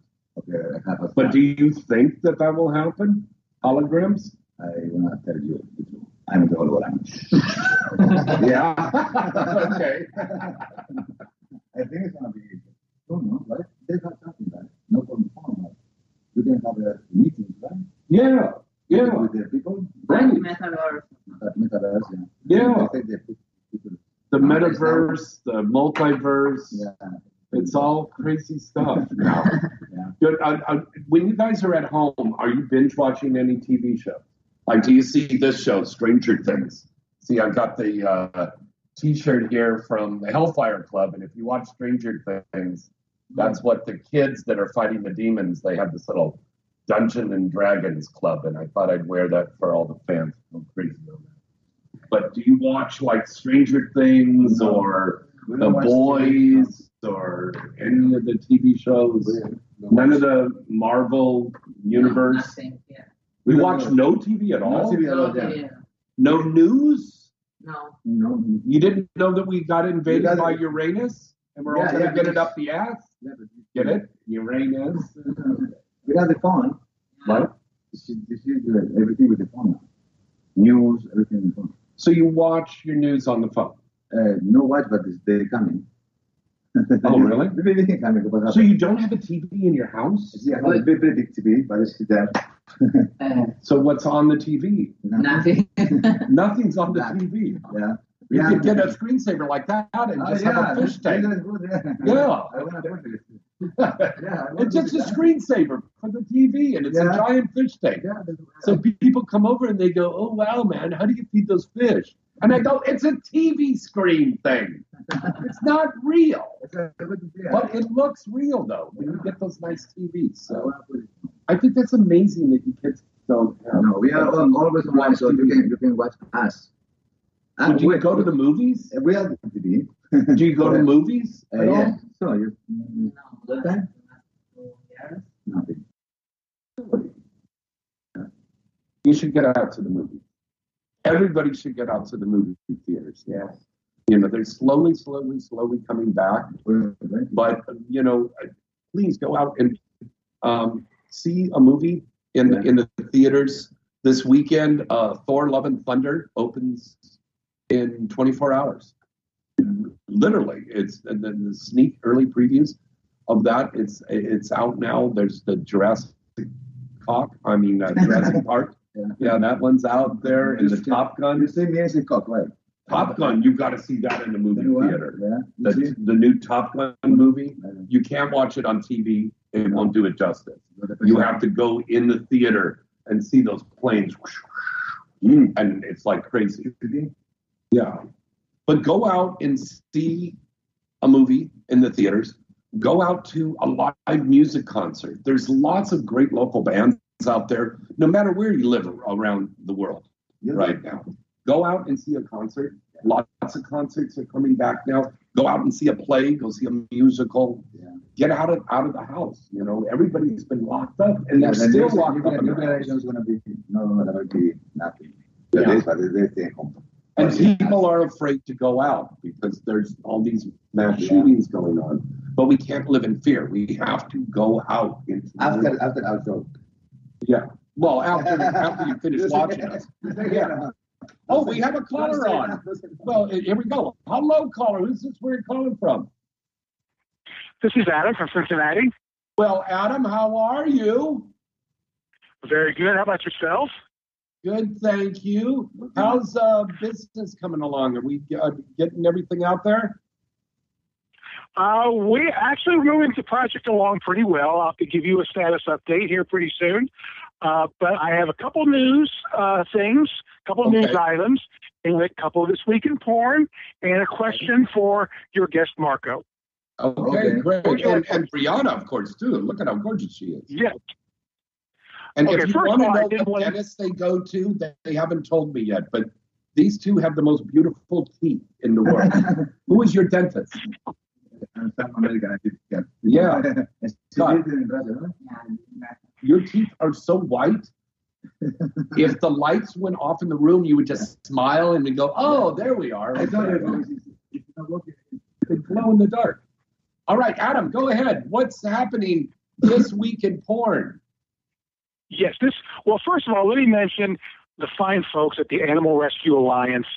Okay, have a But do you think that that will happen? Holograms? I will not tell you the truth. I'm the hologram. yeah. okay. I think it's going to be soon, no? Right? They have something, right? No problem. Right? We can have a meeting, right? Yeah. Yeah. With the people. Right. Metaverse. That metaverse, yeah. Yeah. I think they put people. The metaverse, the multiverse. Yeah. It's all crazy stuff now. Yeah. Good. I, I, when you guys are at home, are you binge watching any TV shows? Like, do you see this show, Stranger Things? See, I've got the uh, T-shirt here from the Hellfire Club, and if you watch Stranger Things, that's what the kids that are fighting the demons. They have this little Dungeon and Dragons club, and I thought I'd wear that for all the fans. I'm crazy on that. But do you watch like Stranger Things or The Boys or any of the TV shows? None of the Marvel universe. Nothing. Yeah. We We don't watch know. no TV at No all. TV at all, No, yeah. yeah. No news. No. No. You didn't know that we got invaded We got by. Uranus, and we're all Yeah, going to yeah, get it because- up the ass. Yeah, but Get it? Uranus. We have the phone. What? This is, this is uh, everything with the phone now. News, everything with the phone. So you watch your news on the phone. Uh, no watch, but it's, they're coming. Oh, really? Maybe we can come and go So you don't have a TV in your house? Yeah, I have a big, very big TV, but it's there. So what's on the TV? Nothing. Nothing's on the TV. Yeah. You Yeah. could get a screensaver like that and Oh, just yeah, have a fish tank. good, yeah. Yeah. I wanna put it. Yeah, It's just a screensaver for the TV, and it's a giant fish tank. So people come over and they go, "Oh wow, man, how do you feed those fish?" And I go, "It's a TV screen thing. It's not real, but it looks real though when you get those nice TVs." So I think that's amazing that you kids don't have. No, we are all, always online, so you can you can watch us. Would you go to the movies? We have TV. Do you go to movies Uh, at all? yeah. So you. Time? Nothing. You should get out to the movies. Everybody should get out to the movie theaters. Yes. You know, they're slowly, slowly, slowly coming back. But, you know, please go out and um, see a movie in the, in the theaters this weekend. Uh, Thor Love and Thunder opens in 24 hours. Literally, it's the, the, the sneak early previews of that. It's it's out now. There's the Jurassic Cock. I mean uh, Jurassic Park. Yeah. that one's out there. And the Top Gun. You see Music Cock, right? Top Gun. You've got to see that in the movie theater. Yeah. The, the new Top Gun movie. You can't watch it on TV. It won't do it justice. You have to go in the theater and see those planes. And it's like crazy. Yeah. But go out and see a movie in the theaters. Go out to a live music concert. There's lots of great local bands out there, no matter where you live around the world right now. Go out and see a concert. Lots of concerts are coming back now. Go out and see a play. Go see a musical. Get out of out of the house. You know, everybody's been locked up, and they're still locked up. new generation is going to be no, no, no, be nothing. Yeah. That but they stay home. And people are afraid to go out because there's all these mass shootings going on. But we can't live in fear. We have to go out After after our show. Yeah. Well, after after you finish watching us. Yeah. Oh, we have a caller on. Well, here we go. Hello, caller. Who's this? Where you calling from? This is Adam from Cincinnati. Well, Adam, how are you? Very good. How about yourself? Good, thank you. How's uh, business coming along? Are we uh, getting everything out there? Uh, we actually are moving the project along pretty well. I'll have to give you a status update here pretty soon. Uh, but I have a couple news uh, things, a couple news items, and a couple of this week in porn, and a question for your guest Marco. Okay, great. And, and Brianna, of course, too. Look at how gorgeous she is. Yeah. And Okay, if you want all, to know did what wanna- dentist they go to, they, they haven't told me yet. But these two have the most beautiful teeth in the world. Who is your dentist? Yeah. Scott, your teeth are so white. if the lights went off in the room, you would just smile and go, "Oh, there we are." I told you. They glow in the dark. All right, Adam, go ahead. What's happening this week in porn? Yes, this. Well, first of all, let me mention the fine folks at the Animal Rescue Alliance.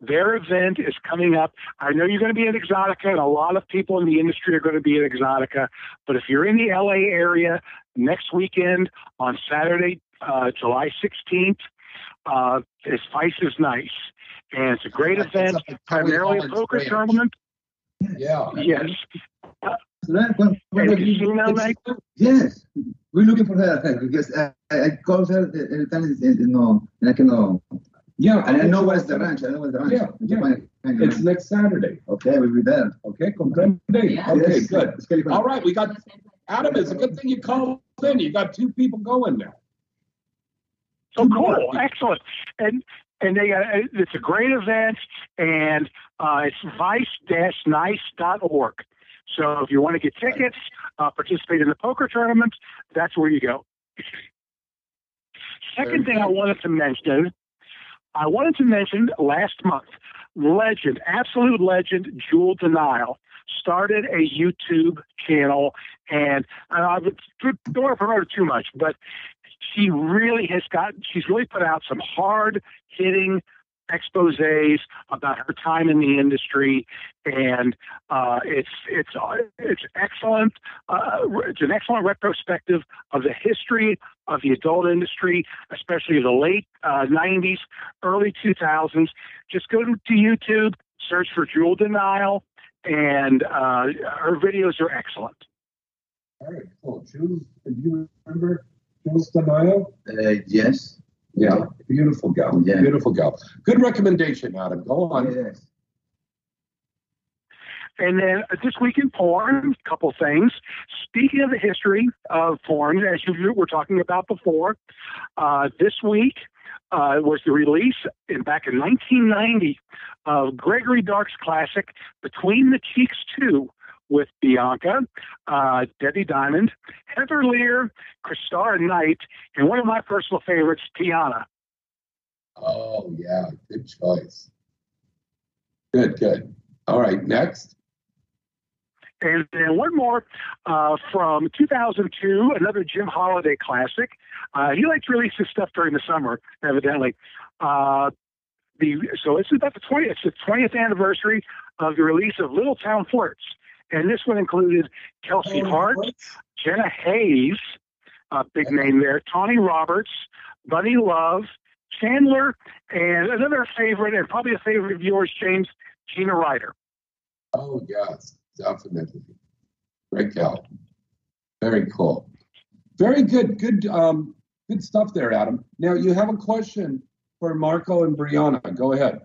Their event is coming up. I know you're going to be at Exotica, and a lot of people in the industry are going to be at Exotica. But if you're in the LA area next weekend on Saturday, uh, July 16th, uh, it's is Nice. And it's a great event, primarily a poker Ranch. tournament. Yeah. Yes. And casino night? Yes, we're looking for her because I, I call her every time, it's, it's, no, and I can know. Yeah, and I know where's the ranch. I know where's the ranch. Yeah, yeah. Fine, fine, It's fine. next Saturday. Okay, we'll be there. Okay, comprende. Okay, Yes. good. It's gonna be fun. All right, we got Adam. It's a good thing you called in. You got two people going now. Oh, cool! Excellent. And and they got it's a great event, and uh, it's vice-nice.org. So if you want to get tickets, uh, participate in the poker tournament, that's where you go. Second thing I wanted to mention, I wanted to mention last month, legend, absolute legend, Jewel De'Nyle started a YouTube channel, and I don't want to promote it too much, but she really has got she's really put out some hard hitting exposés about her time in the industry, and uh, it's it's uh, it's excellent. Uh, it's an excellent retrospective of the history of the adult industry, especially the late uh, '90s, early 2000s. Just go to, to YouTube, search for Jewel De'Nyle, and uh, her videos are excellent. All right, cool. Jules, do you remember Jules De'Nyle? Uh, yes. Yeah, beautiful gal. Yeah. Beautiful gal. Good recommendation, Adam. Go on. Yes. And then uh, this week in porn, a couple things. Speaking of the history of porn, as you were talking about before, uh, this week uh, was the release in, back in 1990 of Gregory Dark's classic Between the Cheeks 2 with Bianca, uh, Debbie Diamond, Heather Lear, Christara Knight, and one of my personal favorites, Tiana. Oh, yeah. Good choice. Good, good. All right, next. And then one more uh, from 2002, another Jim Holiday classic. Uh, he likes to release his stuff during the summer, evidently. Uh, the so it's about the 20th, it's the 20th anniversary of the release of Little Town Flirts, and this one included Kelsey Hart, Jenna Haze, a big name there, Tawny Roberts, Bunny Love, Chandler, and another favorite, and probably a favorite of yours, James, Gina Ryder. Oh, yes, definitely. Great gal. Very cool. Very good. Good um, good stuff there, Adam. Now you have a question for Marco and Brianna. Go ahead.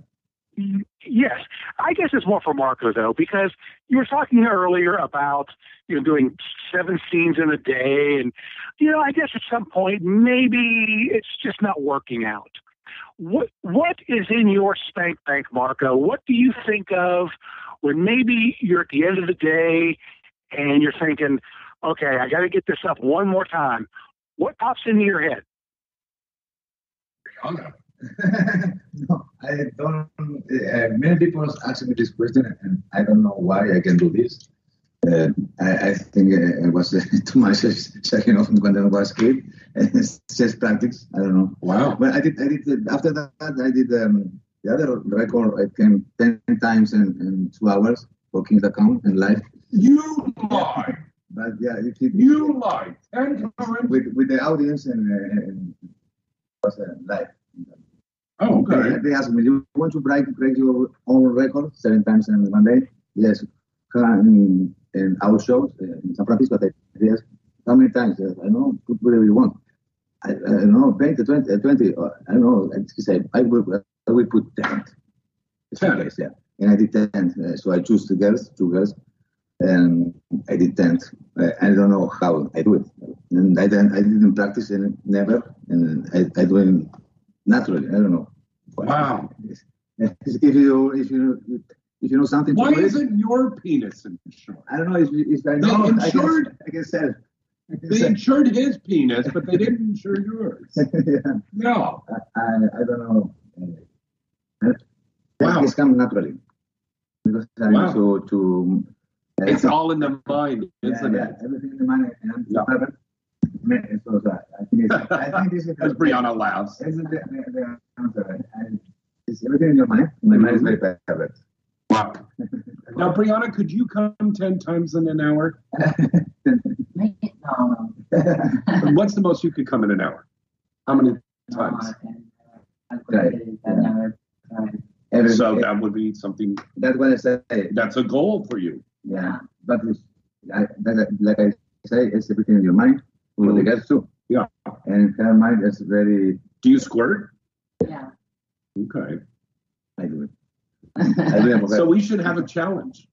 Yes, I guess it's more for Marco though, because you were talking earlier about you know doing seven scenes in a day, and you know I guess at some point maybe it's just not working out. What what is in your spank bank, Marco? What do you think of when maybe you're at the end of the day and you're thinking, okay, I got to get this up one more time. What pops into your head? Brianna. no, I don't. Uh, many people ask me this question, and I don't know why I can do this. Uh, I, I think uh, it was uh, too much checking off when I was kid. It's just practice. I don't know. Wow. But I did. I did. uh, After that, I did um, the other record. I came ten times in, in two hours for King's account and live. You lie. But yeah, it, it, You lie. Times. with with the audience and, uh, and it was uh, live. Oh, They, okay. they asked me, "Do you want to break break your own record seven times in one day?" Yes. In, in our shows uh, in San Francisco. They yes. How many times? Yes, I don't know. Put whatever you want. I, I don't know. 20, 20, uh, 20 uh, I don't know. And he said, I will, I will put 10. Ten. Yeah. And I did 10. Uh, so I choose the girls, two girls, and I did 10. Uh, I don't know how I do it. And I didn't, I didn't practice it, never. And I, I do it naturally. I don't know. Wow. If you, if you, if you know something to Why do it, isn't your penis insured? I don't know if, if I know, They I insured- can, I can sell. I can They sell. insured his penis, but they didn't insure yours. yeah. No. I, I don't know. Wow. It's come naturally. Because I Wow. to, to uh, It's all in the mind, yeah, isn't yeah, it? everything in the mind. and Yeah. Perfect. Man, So that, I think it's, I think this is As Brianna laughs. This is the, the, the answer. I, it's everything in your mind. My mind is very perfect. Wow. Now, Brianna, could you come 10 times in an hour? No, What's the most you could come in an hour? How many times? I can- I couldn't, I never tried. Every, So that would be something, that's what I say. that's a goal for you. Yeah, but I, like, like I say, it's everything in your mind. For the girls too. Yeah. And her mind is very. Do you squirt? Yeah. Okay. I do it. I do. So we should have a challenge.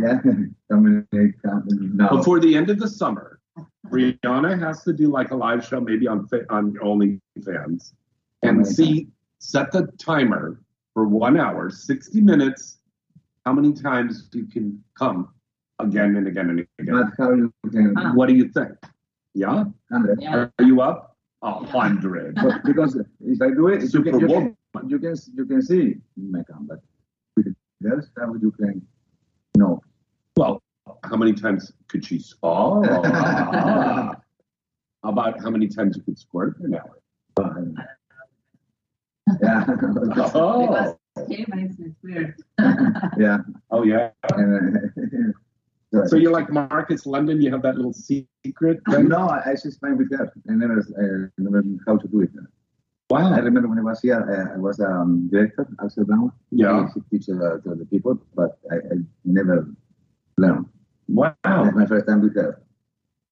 yeah. Communicate. come- No. Before the end of the summer, Brianna has to do like a live show, maybe on Fa- on OnlyFans, and Oh my see set the timer for one hour, sixty minutes. How many times you can come again and again and again? But how you can. What do you think? Yeah, Hundred. Yeah. are you up? Oh, A hundred. Because if I do it, you can, you can, you can, you can see my come, but with the girls, how you can. No. Well, how many times could she? Oh, how about how many times you could squirt per hour? Yeah. Oh. Because he makes it weird. yeah. Oh yeah. Uh, Uh, So you're like Marcus London. You have that little secret. Thing? no, I, I just playing with her. I never, uh, never knew how to do it. Wow. I remember when I was here, I was um, director, Axel Braun. Yeah. He teach uh, to the people, but I, I never learned. Wow. That's my first time with her.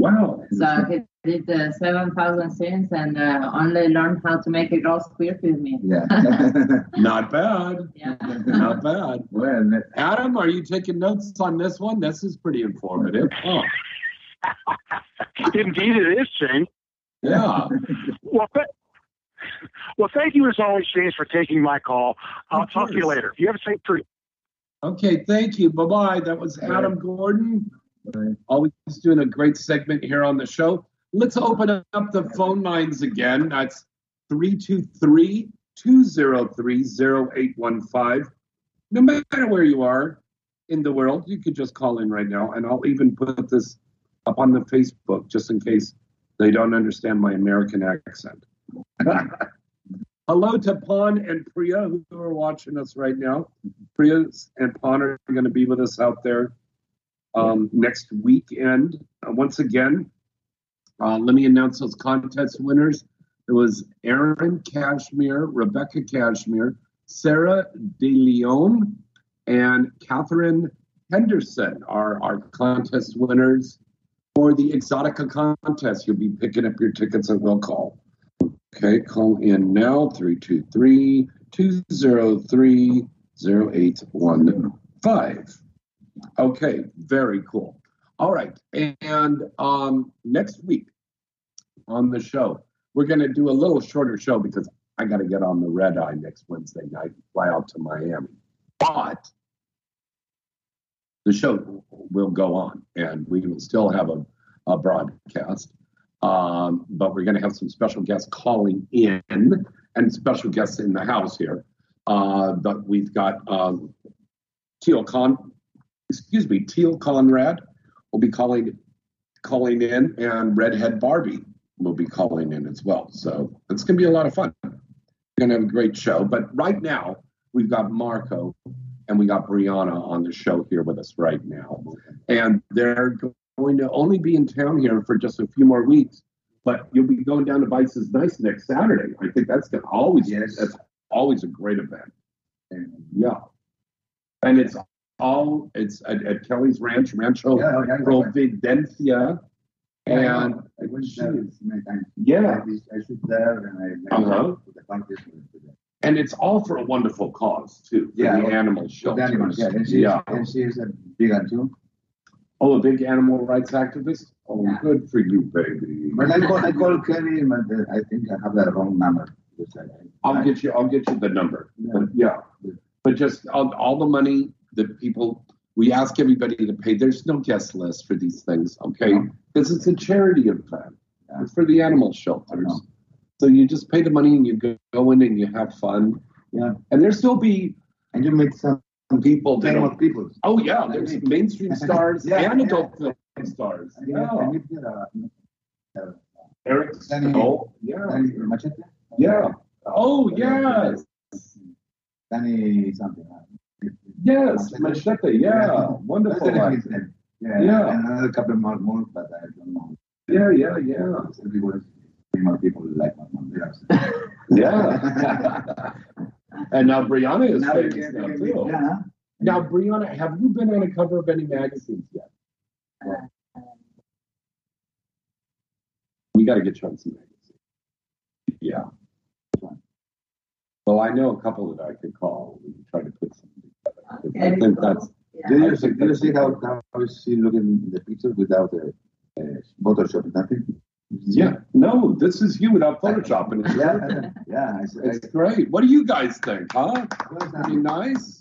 Wow. So he did the 7,000 scenes and uh, only learned how to make a girl squirt with me. Yeah. Not bad. Yeah. Not bad. Well, Adam, are you taking notes on this one? This is pretty informative. Oh, Indeed, it is, James. yeah. Well, th- well, thank you as always, James, for taking my call. I'll Of talk to you course. later. You have a safe trip. Okay, thank you. Bye bye. That was Adam Gordon. Always doing a great segment here on the show. Let's open up the phone lines again. That's 323 203 0815. No matter where you are in the world, you could just call in right now. And I'll even put this up on the Facebook just in case they don't understand my American accent. Hello to Pon and Priya who are watching us right now. Priya and Pon are going to be with us out there um, next weekend. Uh, once again, uh, let me announce those contest winners. It was Aaron Cashmere, Rebecca Cashmere, Sarah De Leon, and Catherine Henderson are our contest winners for the Exotica contest. You'll be picking up your tickets at will call. Okay, call in now 323 203 0815. Okay, very cool. All right, and um, next week on the show, we're going to do a little shorter show because I got to get on the red eye next Wednesday night, fly out to Miami. But the show will go on and we will still have a, a broadcast. Um, but we're going to have some special guests calling in and special guests in the house here. Uh, but we've got um, Teal Con, excuse me, Teal Conrad will be calling calling in, and Redhead Barbie will be calling in as well. So it's going to be a lot of fun. We're going to have a great show. But right now, we've got Marco and we got Brianna on the show here with us right now. And they're going to only be in town here for just a few more weeks. But you'll be going down to Vice's Nice next Saturday. I think that's going to always that's always a great event. And yeah, and it's all it's at, at Kelly's Ranch, Rancho Yeah. Providencia, Yeah, and I went there many times. Yeah. I, I shoot there and I Uh-huh. with the and it's all for a wonderful cause too. For Yeah, the animal with shelters. animals, yeah. And she, yeah. and she is a big one too. Oh, a big animal rights activist. Oh, Yeah. good for you, baby. But I call, I call Kelly, but I think I have the wrong number. I- I'll get you. I'll get you the number. Yeah. But yeah, but just all, all the money that people we ask everybody to pay. There's no guest list for these things, okay? Because it's a charity event. It's for the animal shelters. So you just pay the money and you go, in and you have fun. Yeah. And there still be And you meet some people that people. Oh yeah, there's mainstream stars Yeah, and yeah. adult film stars. Yeah. uh, Eric Stoll. Yeah. Yeah. Oh yes. Danny something. Uh, Yes, Machete. Yeah. Wonderful. That's the actor. his name. Yeah, Yeah. Another couple more, more, but I don't know. Yeah, yeah, yeah. Everybody, famous people like my mom. Yeah. and now Brianna is Now famous now too. yeah. Now, Brianna, have you been on a cover of any magazines yet? We got to get you on some magazines. Yeah. Well, I know a couple that I could call. We can try to put together. I think that's. Do you see, do you see how, how is she looking in the picture without a, uh Photoshop? Nothing? Yeah. No, this is you without Photoshop, and it's Yeah, yeah. I, I, It's great. What do you guys think, huh? Pretty nice.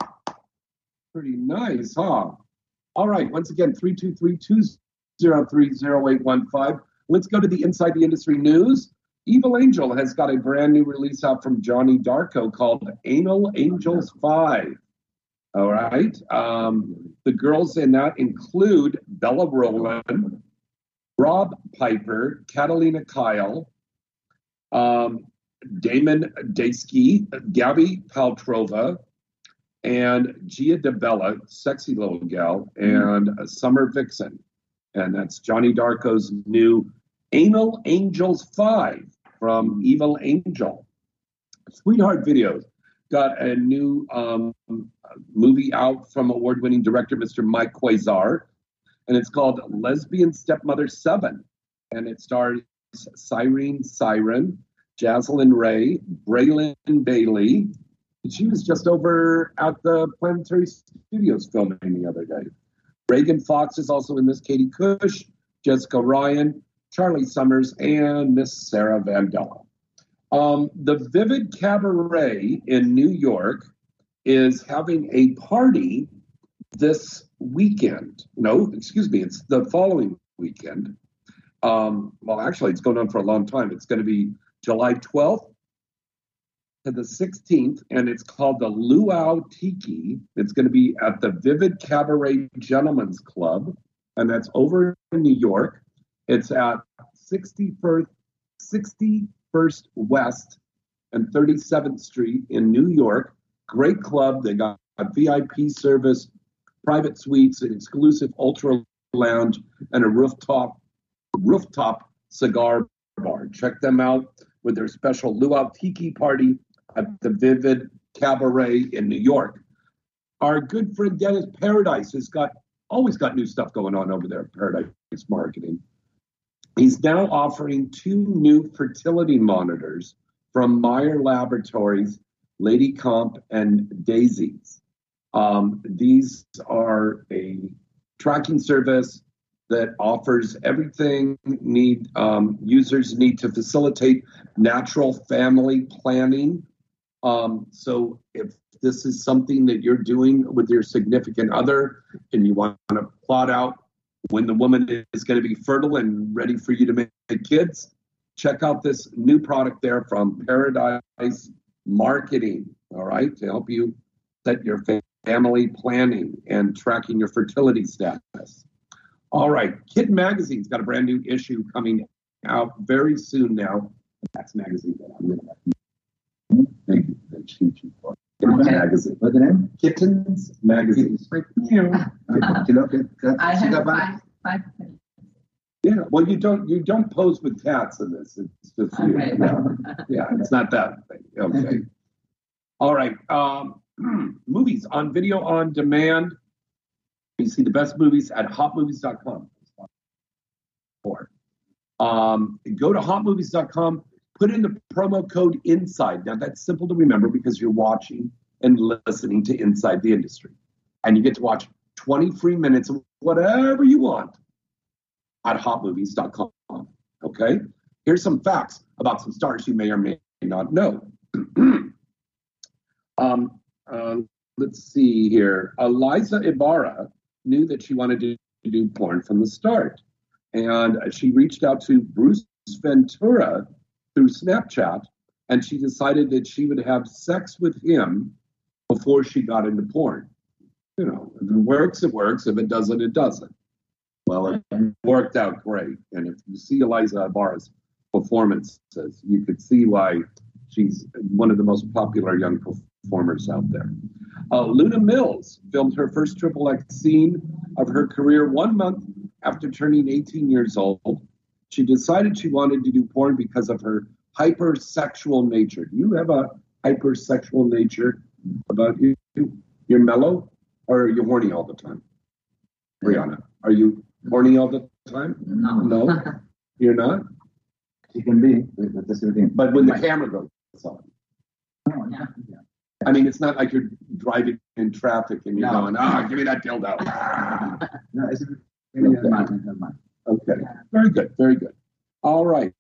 Pretty nice, huh? All right. Once again, 323-203-0815. Let's go to the Inside the Industry news. Evil Angel has got a brand new release out from Jonni Darkko called Anal Angels 5. All right. Um, the girls in that include Bella Rowland, Rob Piper, Catalina Kyle, um, Damon Daysky, Gabby Paltrova, and Gia DeBella, sexy little gal, and uh, Summer Vixen. And that's Jonni Darkko's new Anal Angels 5 from Evil Angel. Sweetheart Videos got a new um, movie out from award winning director Mr. Mike Quasar, and it's called Lesbian Stepmother 7. And it stars Cyrene Siren, Jaslyn Ray, Braylin Bailey. She was just over at the Planetary Studios filming the other day. Reagan Foxx is also in this, Katie Kush, Jessica Ryan, Charlie Summers, and Miss Sarah Vandella. Um, the Vivid Cabaret in New York is having a party this weekend. No, excuse me, it's the following weekend. Um, well, actually, it's going on for a long time. It's going to be July 12th to the 16th, and it's called the Luau Tiki. It's going to be at the Vivid Cabaret Gentlemen's Club, and that's over in New York. It's at 61st, 61st West and 37th Street in New York. Great club. They got VIP service, private suites, an exclusive ultra lounge, and a rooftop rooftop cigar bar. Check them out with their special luau tiki party at the Vivid Cabaret in New York. Our good friend Dennis Paradise has got always got new stuff going on over there at Paradise Marketing. He's now offering two new fertility monitors from Meyer Laboratories, Lady Comp, and Daisies. Um, these are a tracking service that offers everything need um, users need to facilitate natural family planning. Um, so if this is something that you're doing with your significant other and you want to plot out when the woman is going to be fertile and ready for you to make kids, check out this new product there from Paradise Marketing, all right, to help you set your family planning and tracking your fertility status. All right, Kitten Magazine's got a brand new issue coming out very soon now. That's magazine that I'm going to thank you for cheat you for. Kittens Magazine. What's the name? Kittens Magazine. I have five, five Yeah, well, you don't you don't pose with cats in this. It's just you. Yeah. yeah, it's not that thing. Okay. All right. Um, movies on video on demand. You see the best movies at hotmovies.com. Or um, go to hotmovies.com, put in the promo code INSIDE. Now, that's simple to remember because you're watching and listening to Inside the Industry. And you get to watch 20 free minutes of whatever you want at hotmovies.com. Okay? Here's some facts about some stars you may or may not know. um, uh, let's see here. Eliza Ibarra knew that she wanted to do porn from the start. And she reached out to Bruce Venture through Snapchat, and she decided that she would have sex with him before she got into porn. You know, if it works, it works. If it doesn't, it doesn't. Well, it worked out great. And if you see Eliza Ibarra's performances, you could see why she's one of the most popular young performers out there. Uh, Luna Mills filmed her first triple X scene of her career one month after turning 18 years old. She decided she wanted to do porn because of her hypersexual nature. Do you have a hypersexual nature about you? You're mellow or you're you horny all the time? Brianna, are you horny all the time? No. No? You're not? She can be, but that's everything. But when the camera goes on. No, yeah. I mean, it's not like you're driving in traffic and you're No. going, ah, give me that dildo. Ah. No, it's really normal, it's normal. Okay, very good, very good. All right.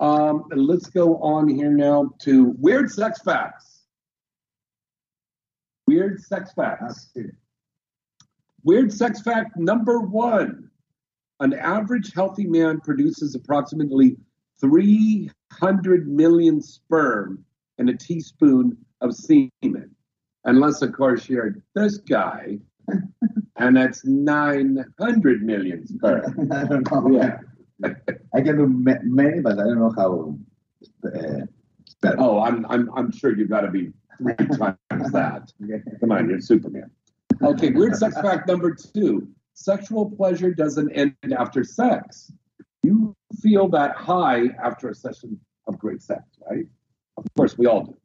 Um, let's go on here now to weird sex facts. Weird sex facts. Weird sex fact number one. An average healthy man produces approximately 300 million sperm in a teaspoon of semen. Unless, of course, you're this guy, and that's 900 million sperm. I don't know. Yeah. I can do ma- many, but I don't know how uh, Oh, I'm I'm I'm sure you've got to be three times that. Come on, you're Superman. Okay, weird sex fact number two: sexual pleasure doesn't end after sex. You feel that high after a session of great sex, right? Of course, we all do.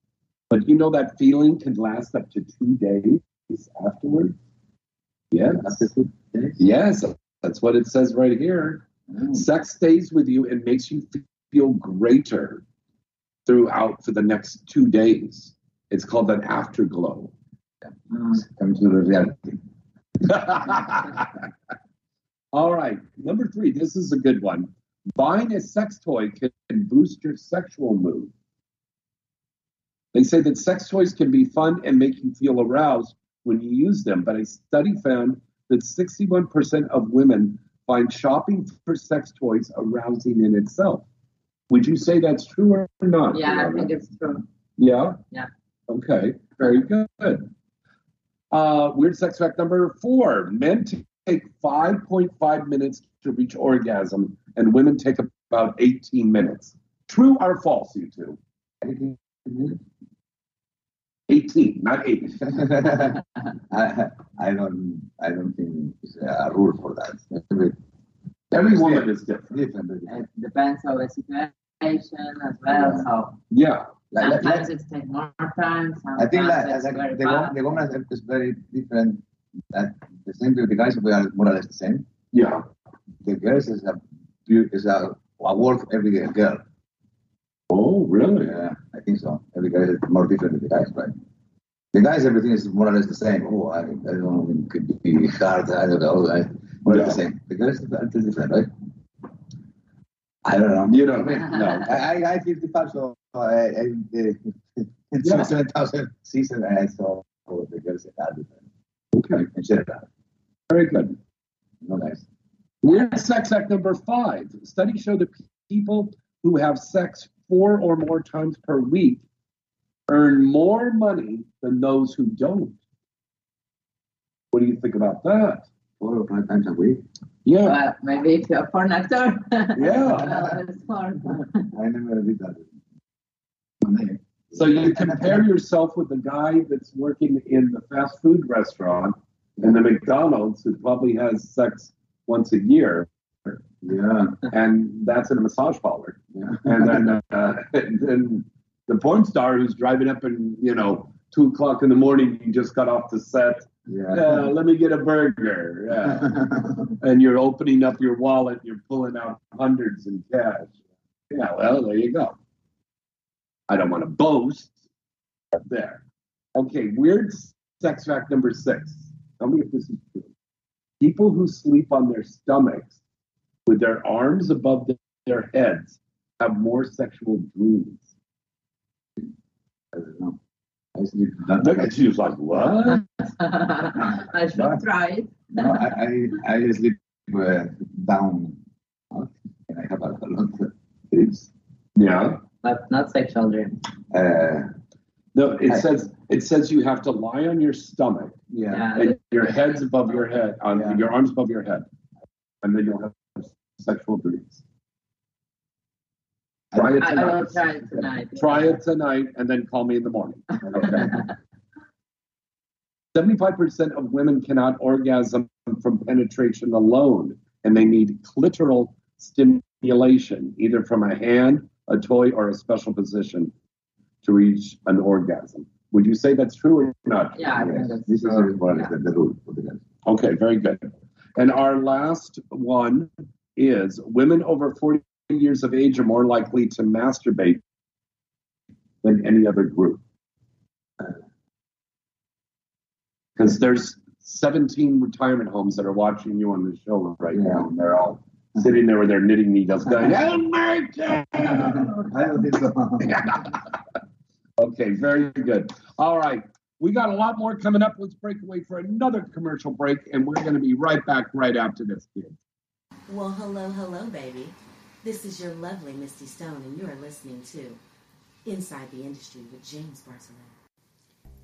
But you know that feeling can last up to two days afterwards. Yes. Yes, that's what it says right here. Sex stays with you and makes you feel greater throughout for the next two days. It's called an afterglow. Come to the reality. All right, number three. This is a good one. Buying a sex toy can boost your sexual mood. They say that sex toys can be fun and make you feel aroused when you use them, but a study found that 61% of women find shopping for sex toys arousing in itself. Would you say that's true or not? Yeah, I think it's true. Yeah? Yeah. Okay, very good. Uh, weird sex fact number four men take 5.5 minutes to reach orgasm, and women take about 18 minutes. True or false, you two? 18, not 8. I, I don't I don't think it's a rule for that. Every, Every woman is different. different. It depends the situation as well. So Yeah. Like, like, sometimes it takes more time. I think like, it's like very the, fast. wo- the woman is very different. That the same with the guys we are more or less the same. Yeah. The girls is a beau- is a award for every girl. Oh, really? Yeah, I think so. Every guy is more different than the guys, right? The guys, everything is more or less the same. Oh, I, I don't know, it could be hard. I don't know. I, more or less the same. The girls is a little different, right? I don't know. You don't know. I, I, I 55, so I, I, uh, Yeah. 7,000 season, I saw oh, the girls are different. Okay. And share that. Very good. No nice. Weird sex fact number five. Studies show that people who have sex four or more times per week earn more money than those who don't. What do you think about that? Four or five times a week. Yeah. But maybe if you're a porn actor. Yeah. well, it's. I never did that. So you compare yourself with the guy that's working in the fast food restaurant and the McDonald's who probably has sex once a year. Yeah. And that's in a massage parlor. And then, uh, and then the porn star who's driving up and, you know, two o'clock in the morning, you just got off the set. Yeah. Uh, let me get a burger. Yeah. and you're opening up your wallet, you're pulling out hundreds in cash. Yeah, well, there you go. I don't want to boast, there. Okay, weird sex fact number six. Tell me if this is true. People who sleep on their stomachs with their arms above the- their heads have more sexual dreams. I don't know. I sleep Look at you, like, what? I should try it. No, I, I, I sleep uh, down and I have a, a lot of dreams. Yeah. But not sexual dreams. Uh, No, it I- says it says you have to lie on your stomach yeah. Yeah. and your head's above your head, on Yeah. your arms above your head, and then you'll have sexual dreams. Try it I, I tonight. will try it tonight. Try it tonight, and then call me in the morning. Okay. Seventy-five percent of women cannot orgasm from penetration alone, and they need clitoral stimulation, either from a hand, a toy, or a special position, to reach an orgasm. Would you say that's true or not? Yeah, I think Yes. This is or less the, rule for the girls. Okay, very good. And our last one is women over 40 years of age are more likely to masturbate than any other group. Because there's 17 retirement homes that are watching you on the show right now, and they're all sitting there with their knitting needles going. Okay, very good. All right. We got a lot more coming up. Let's break away for another commercial break, and we're going to be right back right after this, kids. Well, hello, hello, baby. This is your lovely Misty Stone, and you are listening to Inside the Industry with James Bartholet.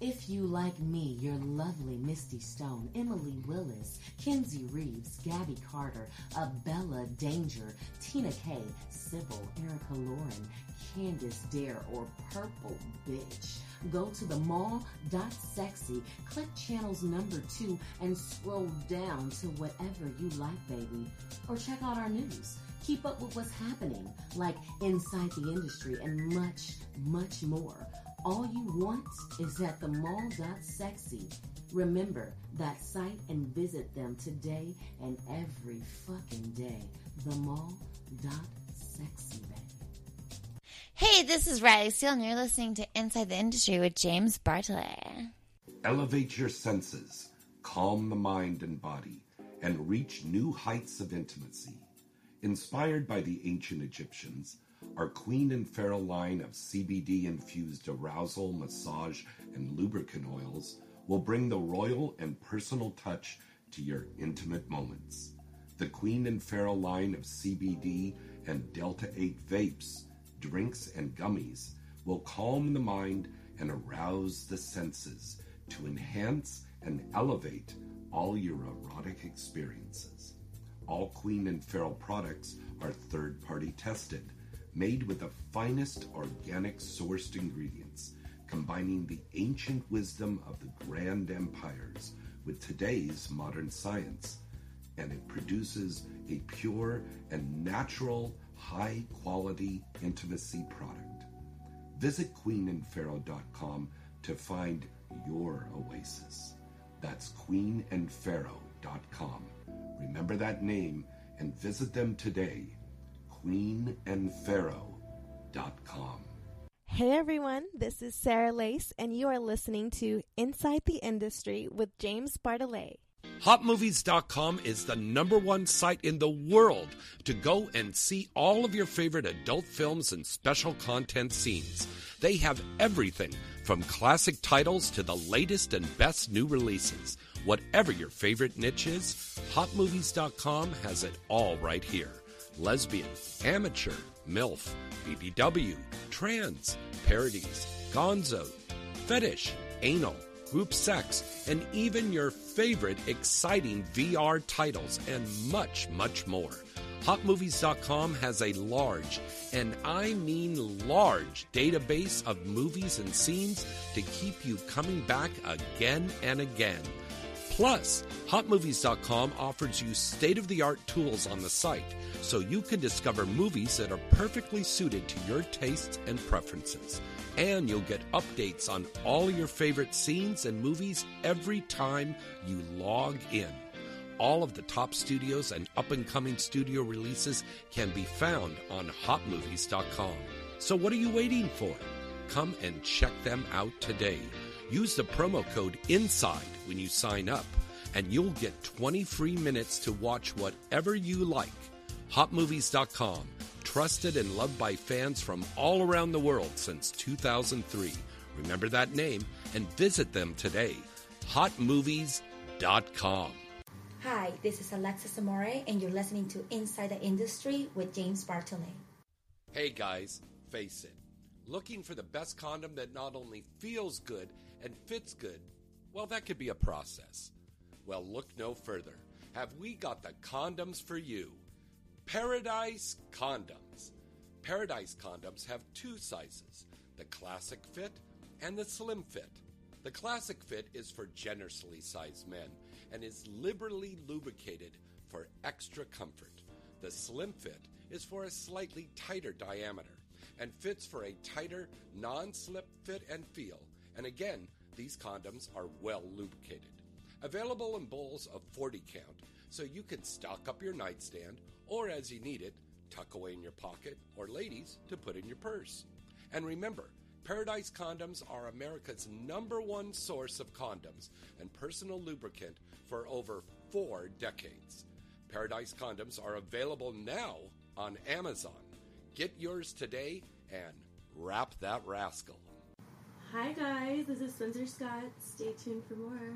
If you like me, your lovely Misty Stone, Emily Willis, Kenzie Reeves, Gabby Carter, Abella Danger, Tina Kay, Sybil, Erica Lauren, Candice Dare, or Purple Bitch, go to the mall.sexy, click channels number two, and scroll down to whatever you like, baby. Or check out our news. Keep up with what's happening, like inside the industry and much, much more. All you want is at the mall.sexy. Remember that site and visit them today and every fucking day. The mall.sexy, baby. Hey, this is Riley Steele, and you're listening to Inside the Industry with James Bartholet. Elevate your senses, calm the mind and body, and reach new heights of intimacy. Inspired by the ancient Egyptians, our Queen and Pharaoh line of CBD infused arousal, massage, and lubricant oils will bring the royal and personal touch to your intimate moments. The Queen and Pharaoh line of CBD and Delta 8 vapes, drinks, and gummies will calm the mind and arouse the senses to enhance and elevate all your erotic experiences. All Queen and Pharaoh products are third party tested made with the finest organic sourced ingredients, combining the ancient wisdom of the grand empires with today's modern science. And it produces a pure and natural, high quality intimacy product. Visit queenandpharaoh.com to find your oasis. That's queenandpharaoh.com. Remember that name and visit them today queenandpharaoh.com. Hey everyone, this is Sarah Lace, and you are listening to Inside the Industry with James Bartholet. HotMovies.com is the number one site in the world to go and see all of your favorite adult films and special content scenes. They have everything from classic titles to the latest and best new releases. Whatever your favorite niche is, HotMovies.com has it all right here lesbian, amateur, MILF, BBW, trans, parodies, gonzo, fetish, anal, group sex, and even your favorite exciting VR titles, and much, much more. HotMovies.com has a large, and I mean large, database of movies and scenes to keep you coming back again and again. Plus, HotMovies.com offers you state of the art tools on the site so you can discover movies that are perfectly suited to your tastes and preferences. And you'll get updates on all your favorite scenes and movies every time you log in. All of the top studios and up and coming studio releases can be found on hotmovies.com. So what are you waiting for? Come and check them out today. Use the promo code INSIDE when you sign up, and you'll get 20 free minutes to watch whatever you like. HotMovies.com, trusted and loved by fans from all around the world since 2003. Remember that name and visit them today. HotMovies.com. Hi, this is Alexis Amore, and you're listening to Inside the Industry with James Bartholet. Hey guys, face it. Looking for the best condom that not only feels good and fits good, well, that could be a process. Well, look no further. Have we got the condoms for you? Paradise Condoms. Paradise Condoms have two sizes the classic fit and the slim fit. The classic fit is for generously sized men and is liberally lubricated for extra comfort. The slim fit is for a slightly tighter diameter and fits for a tighter, non slip fit and feel. And again, these condoms are well lubricated. Available in bowls of 40 count, so you can stock up your nightstand or as you need it, tuck away in your pocket, or ladies, to put in your purse. And remember, Paradise Condoms are America's number one source of condoms and personal lubricant for over four decades. Paradise Condoms are available now on Amazon. Get yours today and wrap that rascal. Hi guys, this is Spencer Scott. Stay tuned for more.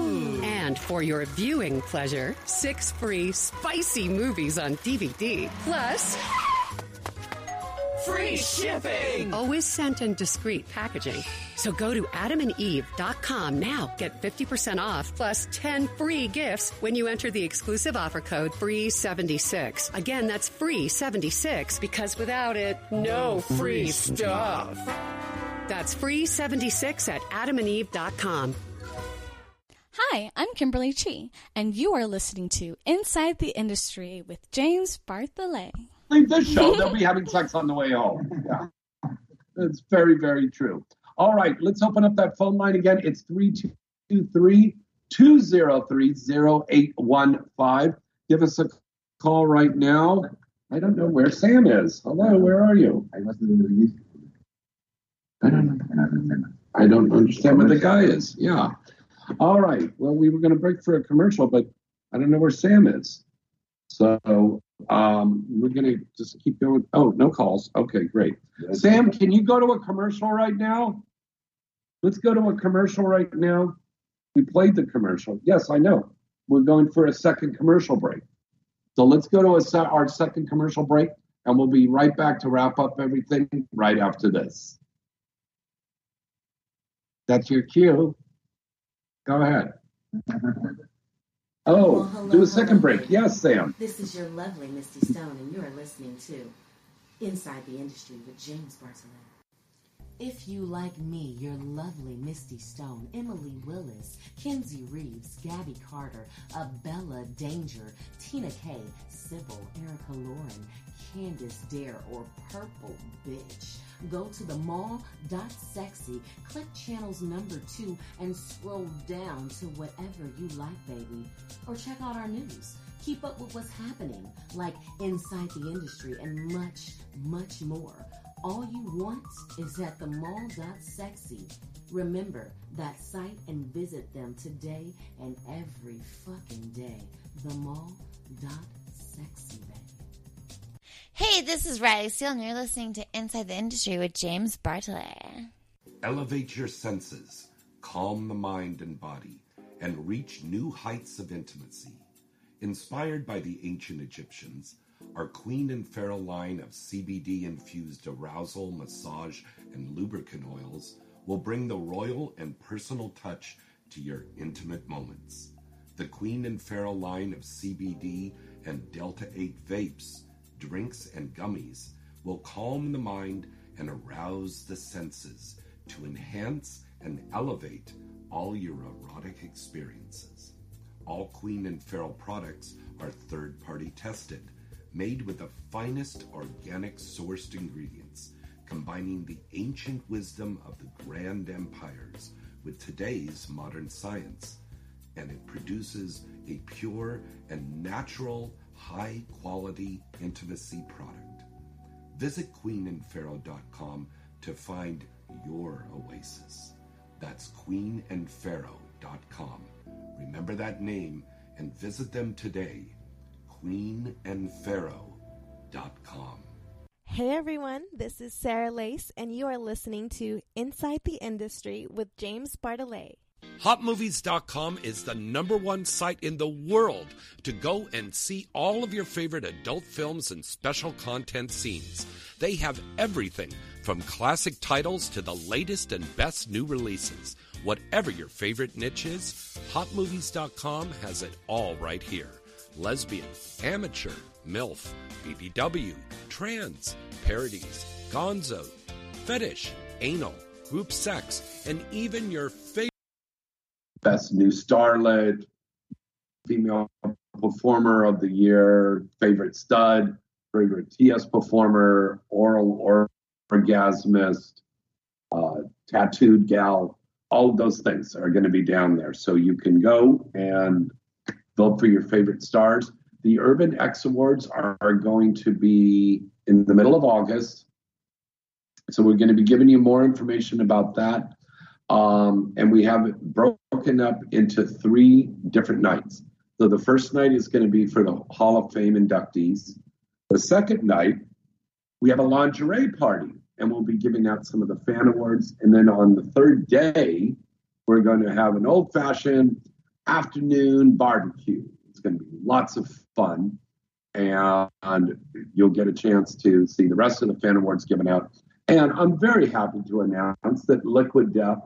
And for your viewing pleasure, six free spicy movies on DVD. Plus, Free shipping! Always sent in discreet packaging. So go to adamandeve.com now. Get 50% off plus 10 free gifts when you enter the exclusive offer code FREE76. Again, that's FREE76 because without it, no free stuff. That's FREE76 at adamandeve.com. Hi, I'm Kimberly Chi, and you are listening to Inside the Industry with James Bartholet. leave this show, they'll be having sex on the way home. Yeah. It's very, very true. All right, let's open up that phone line again. It's 323 203 0815. Give us a call right now. I don't know where Sam is. Hello, where are you? I must I don't know. I don't understand where the guy is. Yeah. All right. Well, we were going to break for a commercial, but I don't know where Sam is. So um, we're going to just keep going. Oh, no calls. Okay, great. Sam, can you go to a commercial right now? Let's go to a commercial right now. We played the commercial. Yes, I know. We're going for a second commercial break. So let's go to a se- our second commercial break, and we'll be right back to wrap up everything right after this. That's your cue. Go ahead. Oh, Well, hello, do a second hello. break. Yes, Sam. This is your lovely Misty Stone, and you are listening to Inside the Industry with James Bartholet. If you like me, your lovely Misty Stone, Emily Willis, Kenzie Reeves, Gabby Carter, Abella Danger, Tina Kay, Sybil, Erica Lauren, Candice Dare, or Purple Bitch, go to the mall.sexy, click channels number two, and scroll down to whatever you like, baby. Or check out our news. Keep up with what's happening, like Inside the Industry and much, much more. All you want is at the mall.sexy. Remember that site and visit them today and every fucking day. The mall.sexy, baby. Hey, this is Riley Steele, and you're listening to Inside the Industry with James Bartholet. Elevate your senses, calm the mind and body, and reach new heights of intimacy. Inspired by the ancient Egyptians, our Queen and Pharaoh line of CBD infused arousal, massage, and lubricant oils will bring the royal and personal touch to your intimate moments. The Queen and Pharaoh line of CBD and Delta 8 vapes, drinks, and gummies will calm the mind and arouse the senses to enhance and elevate all your erotic experiences. All Queen and Pharaoh products are third party tested, made with the finest organic sourced ingredients, combining the ancient wisdom of the grand empires with today's modern science. And it produces a pure and natural, high quality intimacy product. Visit queenandpharaoh.com to find your oasis. That's queenandpharaoh.com. Remember that name and visit them today. queenandpharaoh.com. Hey everyone, this is Sarah Lace, and you are listening to Inside the Industry with James Bartholet. HotMovies.com is the number one site in the world to go and see all of your favorite adult films and special content scenes. They have everything from classic titles to the latest and best new releases. Whatever your favorite niche is, HotMovies.com has it all right here. Lesbian, amateur, MILF, BBW, trans, parodies, gonzo, fetish, anal, group sex, and even your favorite. Best new starlet, female performer of the year, favorite stud, favorite TS performer, oral orgasmist, uh, tattooed gal. all of those things are going to be down there. So you can go and vote for your favorite stars. The Urban X Awards are, are going to be in the middle of August. So we're going to be giving you more information about that. Um, and we have it broken up into three different nights. So the first night is going to be for the Hall of Fame inductees. The second night, we have a lingerie party, and we'll be giving out some of the fan awards. And then on the third day, we're going to have an old fashioned afternoon barbecue. It's going to be lots of fun, and you'll get a chance to see the rest of the fan awards given out. And I'm very happy to announce that Liquid Death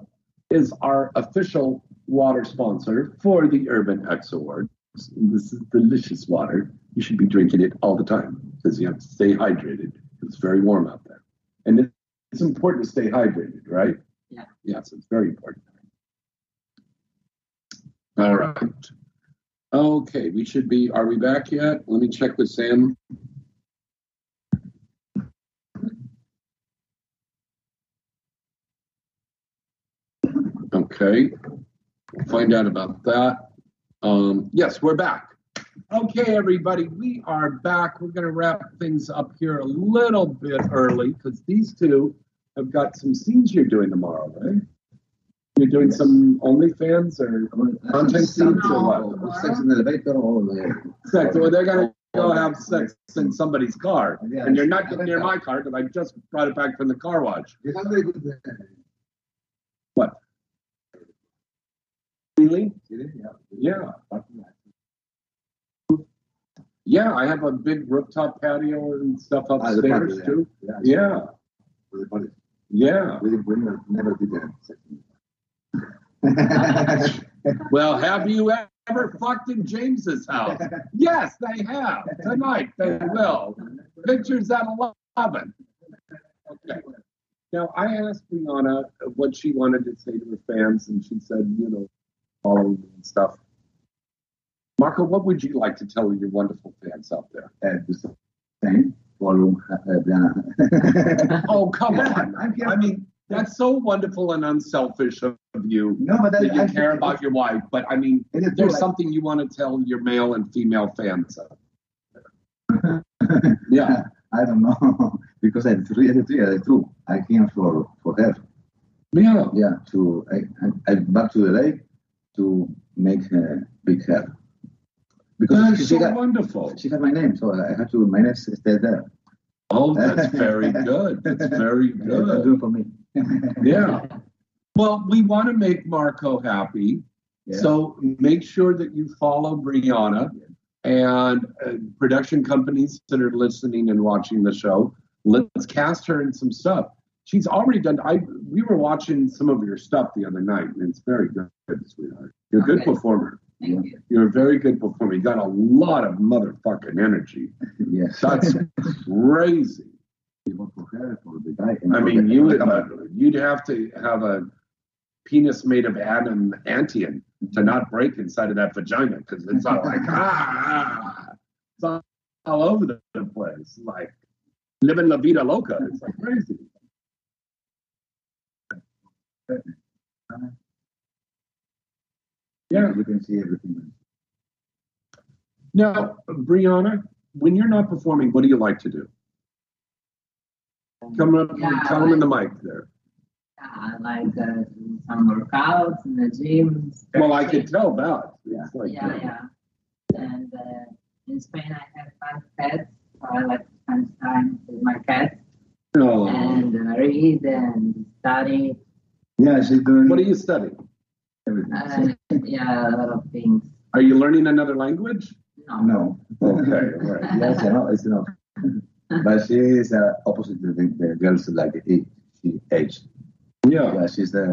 is our official water sponsor for the Urban X Awards. This is delicious water. You should be drinking it all the time because you have to stay hydrated. It's very warm out there. And it's important to stay hydrated, right? Yeah. Yes, it's very important. All right. Okay, we should be, are we back yet? Let me check with Sam. Okay, find out about that. Um, yes, we're back. Okay, everybody, we are back. We're going to wrap things up here a little bit early because these two have got some scenes you're doing tomorrow, right? You're doing some OnlyFans or content scenes or what? Sex in the elevator or the Sex. Well, they're going to go have sex in somebody's car. Yeah. And you're not getting near my car because I just brought it back from the car wash. You have very good. What? Really? Yeah. Yeah. Yeah, I have a big rooftop patio and stuff Ah, upstairs yeah. too. Yeah. Yeah, For the party. yeah. We, we never, never did that. Well, have you ever fucked in James's house? Yes, they have. Tonight they will. Pictures at 11. Okay. Now, I asked Brianna what she wanted to say to her fans, and she said, you know, following and stuff. Marco, what would you like to tell your wonderful fans out there? Uh, the same. Follow uh, Oh, come on. I mean, that's so wonderful and unselfish of you No, but that I, you I care about your wife. But I mean, It is true, there's like- something you want to tell your male and female fans. Yeah. I don't know because it's really, really true. I came for for her. Yeah. Yeah. To I I, I back to the lake to make her big hair. Because That's she, so got, wonderful. she had my name, so I had to my name stay there. Oh, that's very good. That's very good. do it for me. Yeah. Well, we want to make Marco happy. Yeah. So make sure that you follow Brianna and uh, production companies that are listening and watching the show. Let's cast her in some stuff. She's already done. I we were watching some of your stuff the other night, and it's very good, sweetheart. You're a good Okay. performer. Thank you. You're a very good performer. You got a lot of motherfucking energy. yes. That's crazy. for her, for the guy. and I mean, you would camera. you'd have to have a penis made of adamantium to not break inside of that vagina because it's all like ah, it's all, all over the place, like living la vida loca. It's like crazy. Yeah. You can see everything. Now, Brianna, when you're not performing, what do you like to do? Come up, Yeah, tell them in the mic there. Yeah, I like uh, do some workouts in the gym. Well, I could tell that. It's like, yeah, uh, yeah. And uh, in Spain, I have five pets, so I like to spend time with my cats No. and uh, read and study. Yeah, she's doing What are you studying? everything. Uh, yeah, a lot of things. Are you learning another language? No. No. Okay, right. yes, I know, it's enough. but she is uh, opposite to the, the girls like eight, she age. Yeah. Yeah, she's the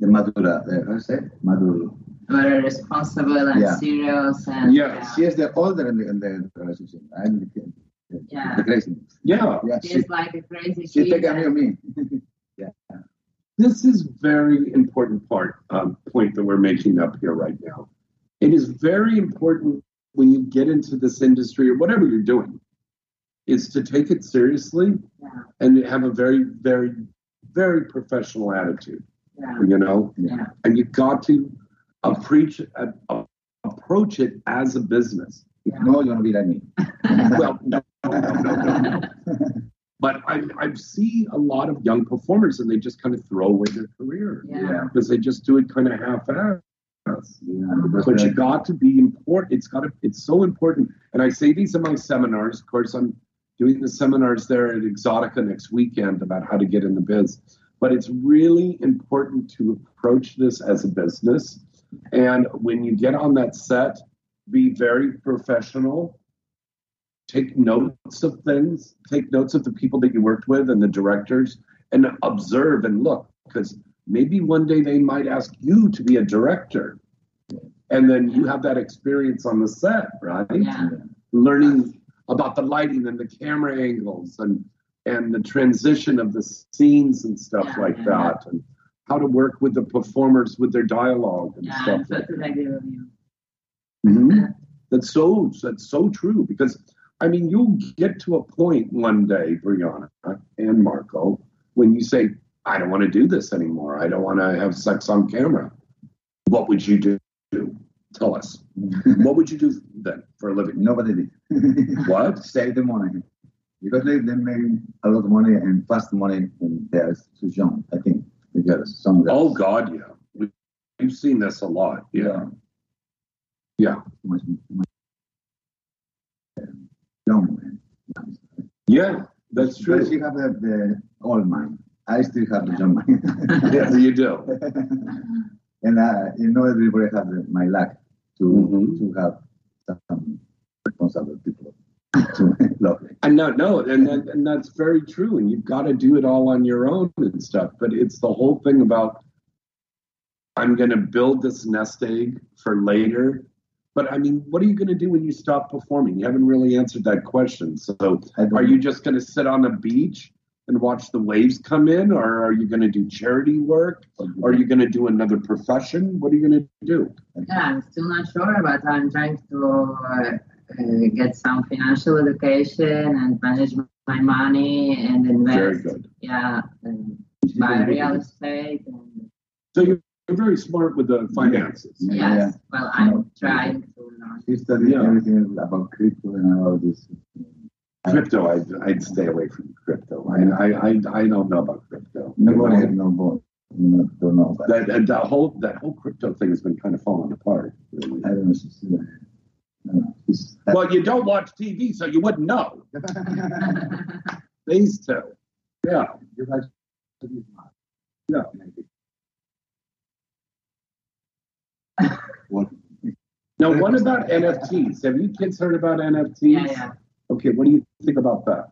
the madura, the how to say madur. Very responsible and Yeah. serious and Yes. She is the older in the, in the relationship. I'm the, the, Yeah. the crazy. Yeah. Yeah, she, she's like a crazy she kid. take care of me. This is very important part um, point that we're making up here right now. It is very important when you get into this industry or whatever you're doing, is to take it seriously Yeah. and have a very, very, very professional attitude. You know, Yeah. and you got to approach uh, approach it as a business. No, you want to be like me. well, no, no, no, no, no. But I, I see a lot of young performers and they just kind of throw away their career Yeah. because they just do it kind of half-assed. Yeah, But you got to be important. It's got to. It's so important. And I say these in my seminars. Of course, I'm doing the seminars there at Exxxotica next weekend about how to get in the biz. But it's really important to approach this as a business. And when you get on that set, be very professional. Take notes of things. Take notes of the people that you worked with and the directors, and observe and look because maybe one day they might ask you to be a director and then you have that experience on the set right Yeah. learning about the lighting and the camera angles and and the transition of the scenes and stuff Yeah, like yeah, that and how to work with the performers with their dialogue and Yeah, stuff agree with you. Mhm. That's so that's so true because I mean you'll get to a point one day, Brianna and Marco, when you say, I don't want to do this anymore. I don't want to have sex on camera. What would you do? Tell us. what would you do then for a living? Nobody did. What? Save the money. Because they, they made a lot of money and fast money when they're too young, I think. Because some Oh God, yeah. We, we've seen this a lot. Yeah. Yeah. too much, too much, young man. Yeah, that's But true. she have the, the old mind. I still have the young mind. Yes, you do. and uh, you know, everybody has my luck to Mhm. to have some responsible people to love. And no, no, and that, and that's very true. And you've got to do it all on your own and stuff. But it's the whole thing about I'm going to build this nest egg for later. But I mean, what are you going to do when you stop performing? You haven't really answered that question. So, are you just going to sit on a beach and watch the waves come in, or are you going to do charity work? Or are you going to do another profession? What are you going to do? Yeah, I'm still not sure, but I'm trying to uh, get some financial education and manage my money and invest. Very good. Yeah, and buy real estate. And, So you're very smart with the finances. Yeah. yes, well, I'm trying to learn. She studied Yeah. everything about crypto and all this. Crypto, I'd, I'd stay away from crypto. I, I, I, I don't know about crypto. Nobody has no board. No, don't know about That, that, that whole that whole crypto thing has been kind of falling apart. Really. I don't know. She's, I don't know. She's, Well, you don't watch TV, so you wouldn't know. These two. Yeah. you guys to be smart. Yeah. Now, what about NFTs? Have you kids heard about NFTs? Yeah, yeah. Okay, what do you think about that?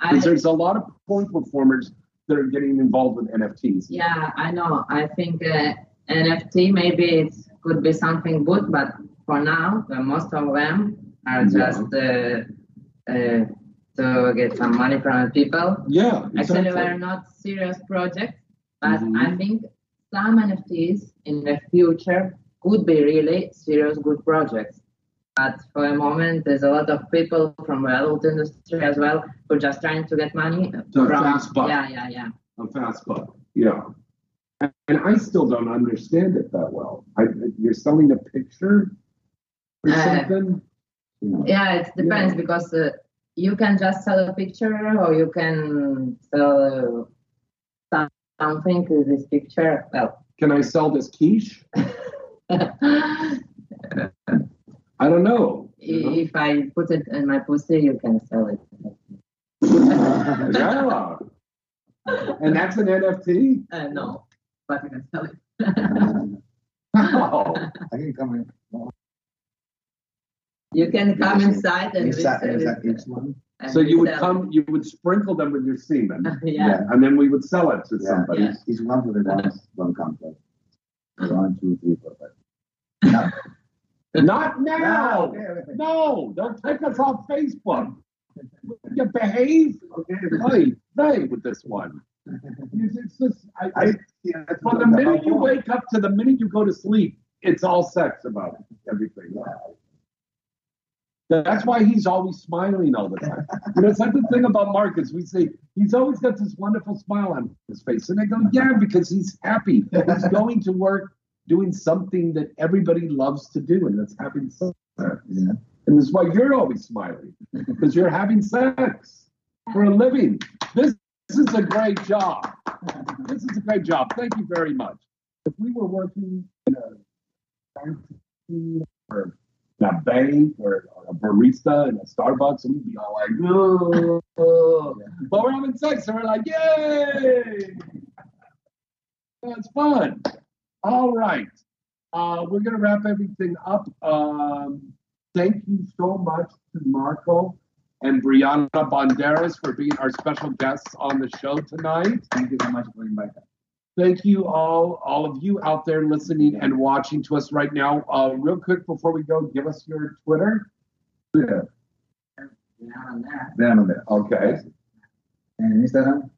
I, Because there's a lot of porn performers that are getting involved with NFTs. yeah, I know. I think uh, NFT maybe it could be something good, but for now, uh, most of them are Yeah. just uh, uh, to get some money from people. Yeah, Actually, exactly. we're not serious projects, but Mhm. I think some NFTs in the future could be really serious good projects. But for the moment, there's a lot of people from the adult industry as well who are just trying to get money a from fast buck. yeah, yeah, yeah. a fast buck. Yeah. And I still don't understand it that well. I, you're selling a picture or Uh, something? Yeah, it depends because uh, you can just sell a picture or you can sell uh, something to this picture. Well, Can I sell this quiche? I don't know. if I put it in my pussy, you can sell it. yeah. And that's an NFT? Uh, no, but you can sell it. Wow. I can come in. You can come inside and Inside, inside each one. So you would come, you would sprinkle them with your semen, it. yeah. and then we would sell it to Yeah, somebody. It's one for the ones, one comes. One, two, three, four, five. No. Not now. No, don't take us off Facebook. You behave. Okay, play, play with this one. It's, just, I, I, Yeah, from the minute you wake up to the minute you go to sleep, it's all sex about it, everything. That's why he's always smiling all the time. you know, it's like the thing about Marcus. We say he's always got this wonderful smile on his face, and I go, yeah, because he's happy. He's going to work doing something that everybody loves to do, and that's having sex. Yeah. And that's why you're always smiling because you're having sex for a living. This, this is a great job. This is a great job. Thank you very much. If we were working in a a bank or a barista in a Starbucks, and we'd be all like, "Oh," but we're having sex, and we're like, "Yay!" That's fun. All right. Uh, we're to wrap everything up. Um, thank you so much to Marco and Brianna Banderas for being our special guests on the show tonight. Thank you so much for inviting us. Thank you all, all of you out there listening and watching to us right now. Uh, real quick before we go, give us your Twitter. Twitter. Brianna there. Vean there. Okay. And Instagram.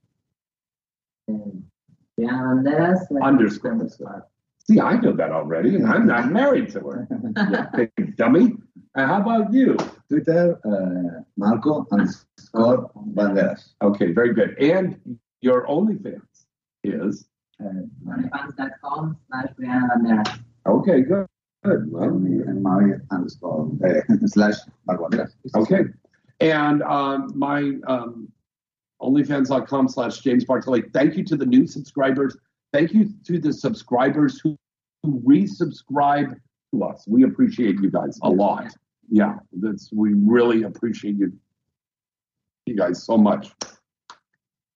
And Brianna Banderas. like- Underscore. See, I know that already, and I'm not married to her. You big dummy. And how about you? Twitter, uh, Marco underscore Banderas. Okay, very good. And your OnlyFans is OnlyFans.com slash Brianna Banderas. okay. Good. Good. Well, And Maui underscore uh, slash Banderas. Okay. And um, my um, OnlyFans.com slash James Bartholet. Thank you to the new subscribers. Thank you to the subscribers who, who resubscribe to us. We appreciate you guys a lot. Yeah, that's we really appreciate you, you guys so much.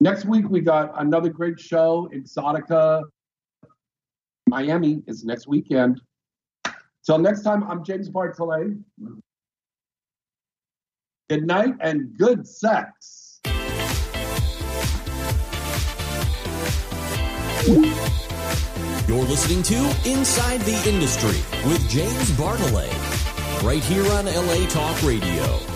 Next week we got another great show. Exxxotica Miami is next weekend. Till next time, I'm James Bartholet. Good night and good sex. You're listening to Inside the Industry with James Bartholet, right here on LA Talk Radio.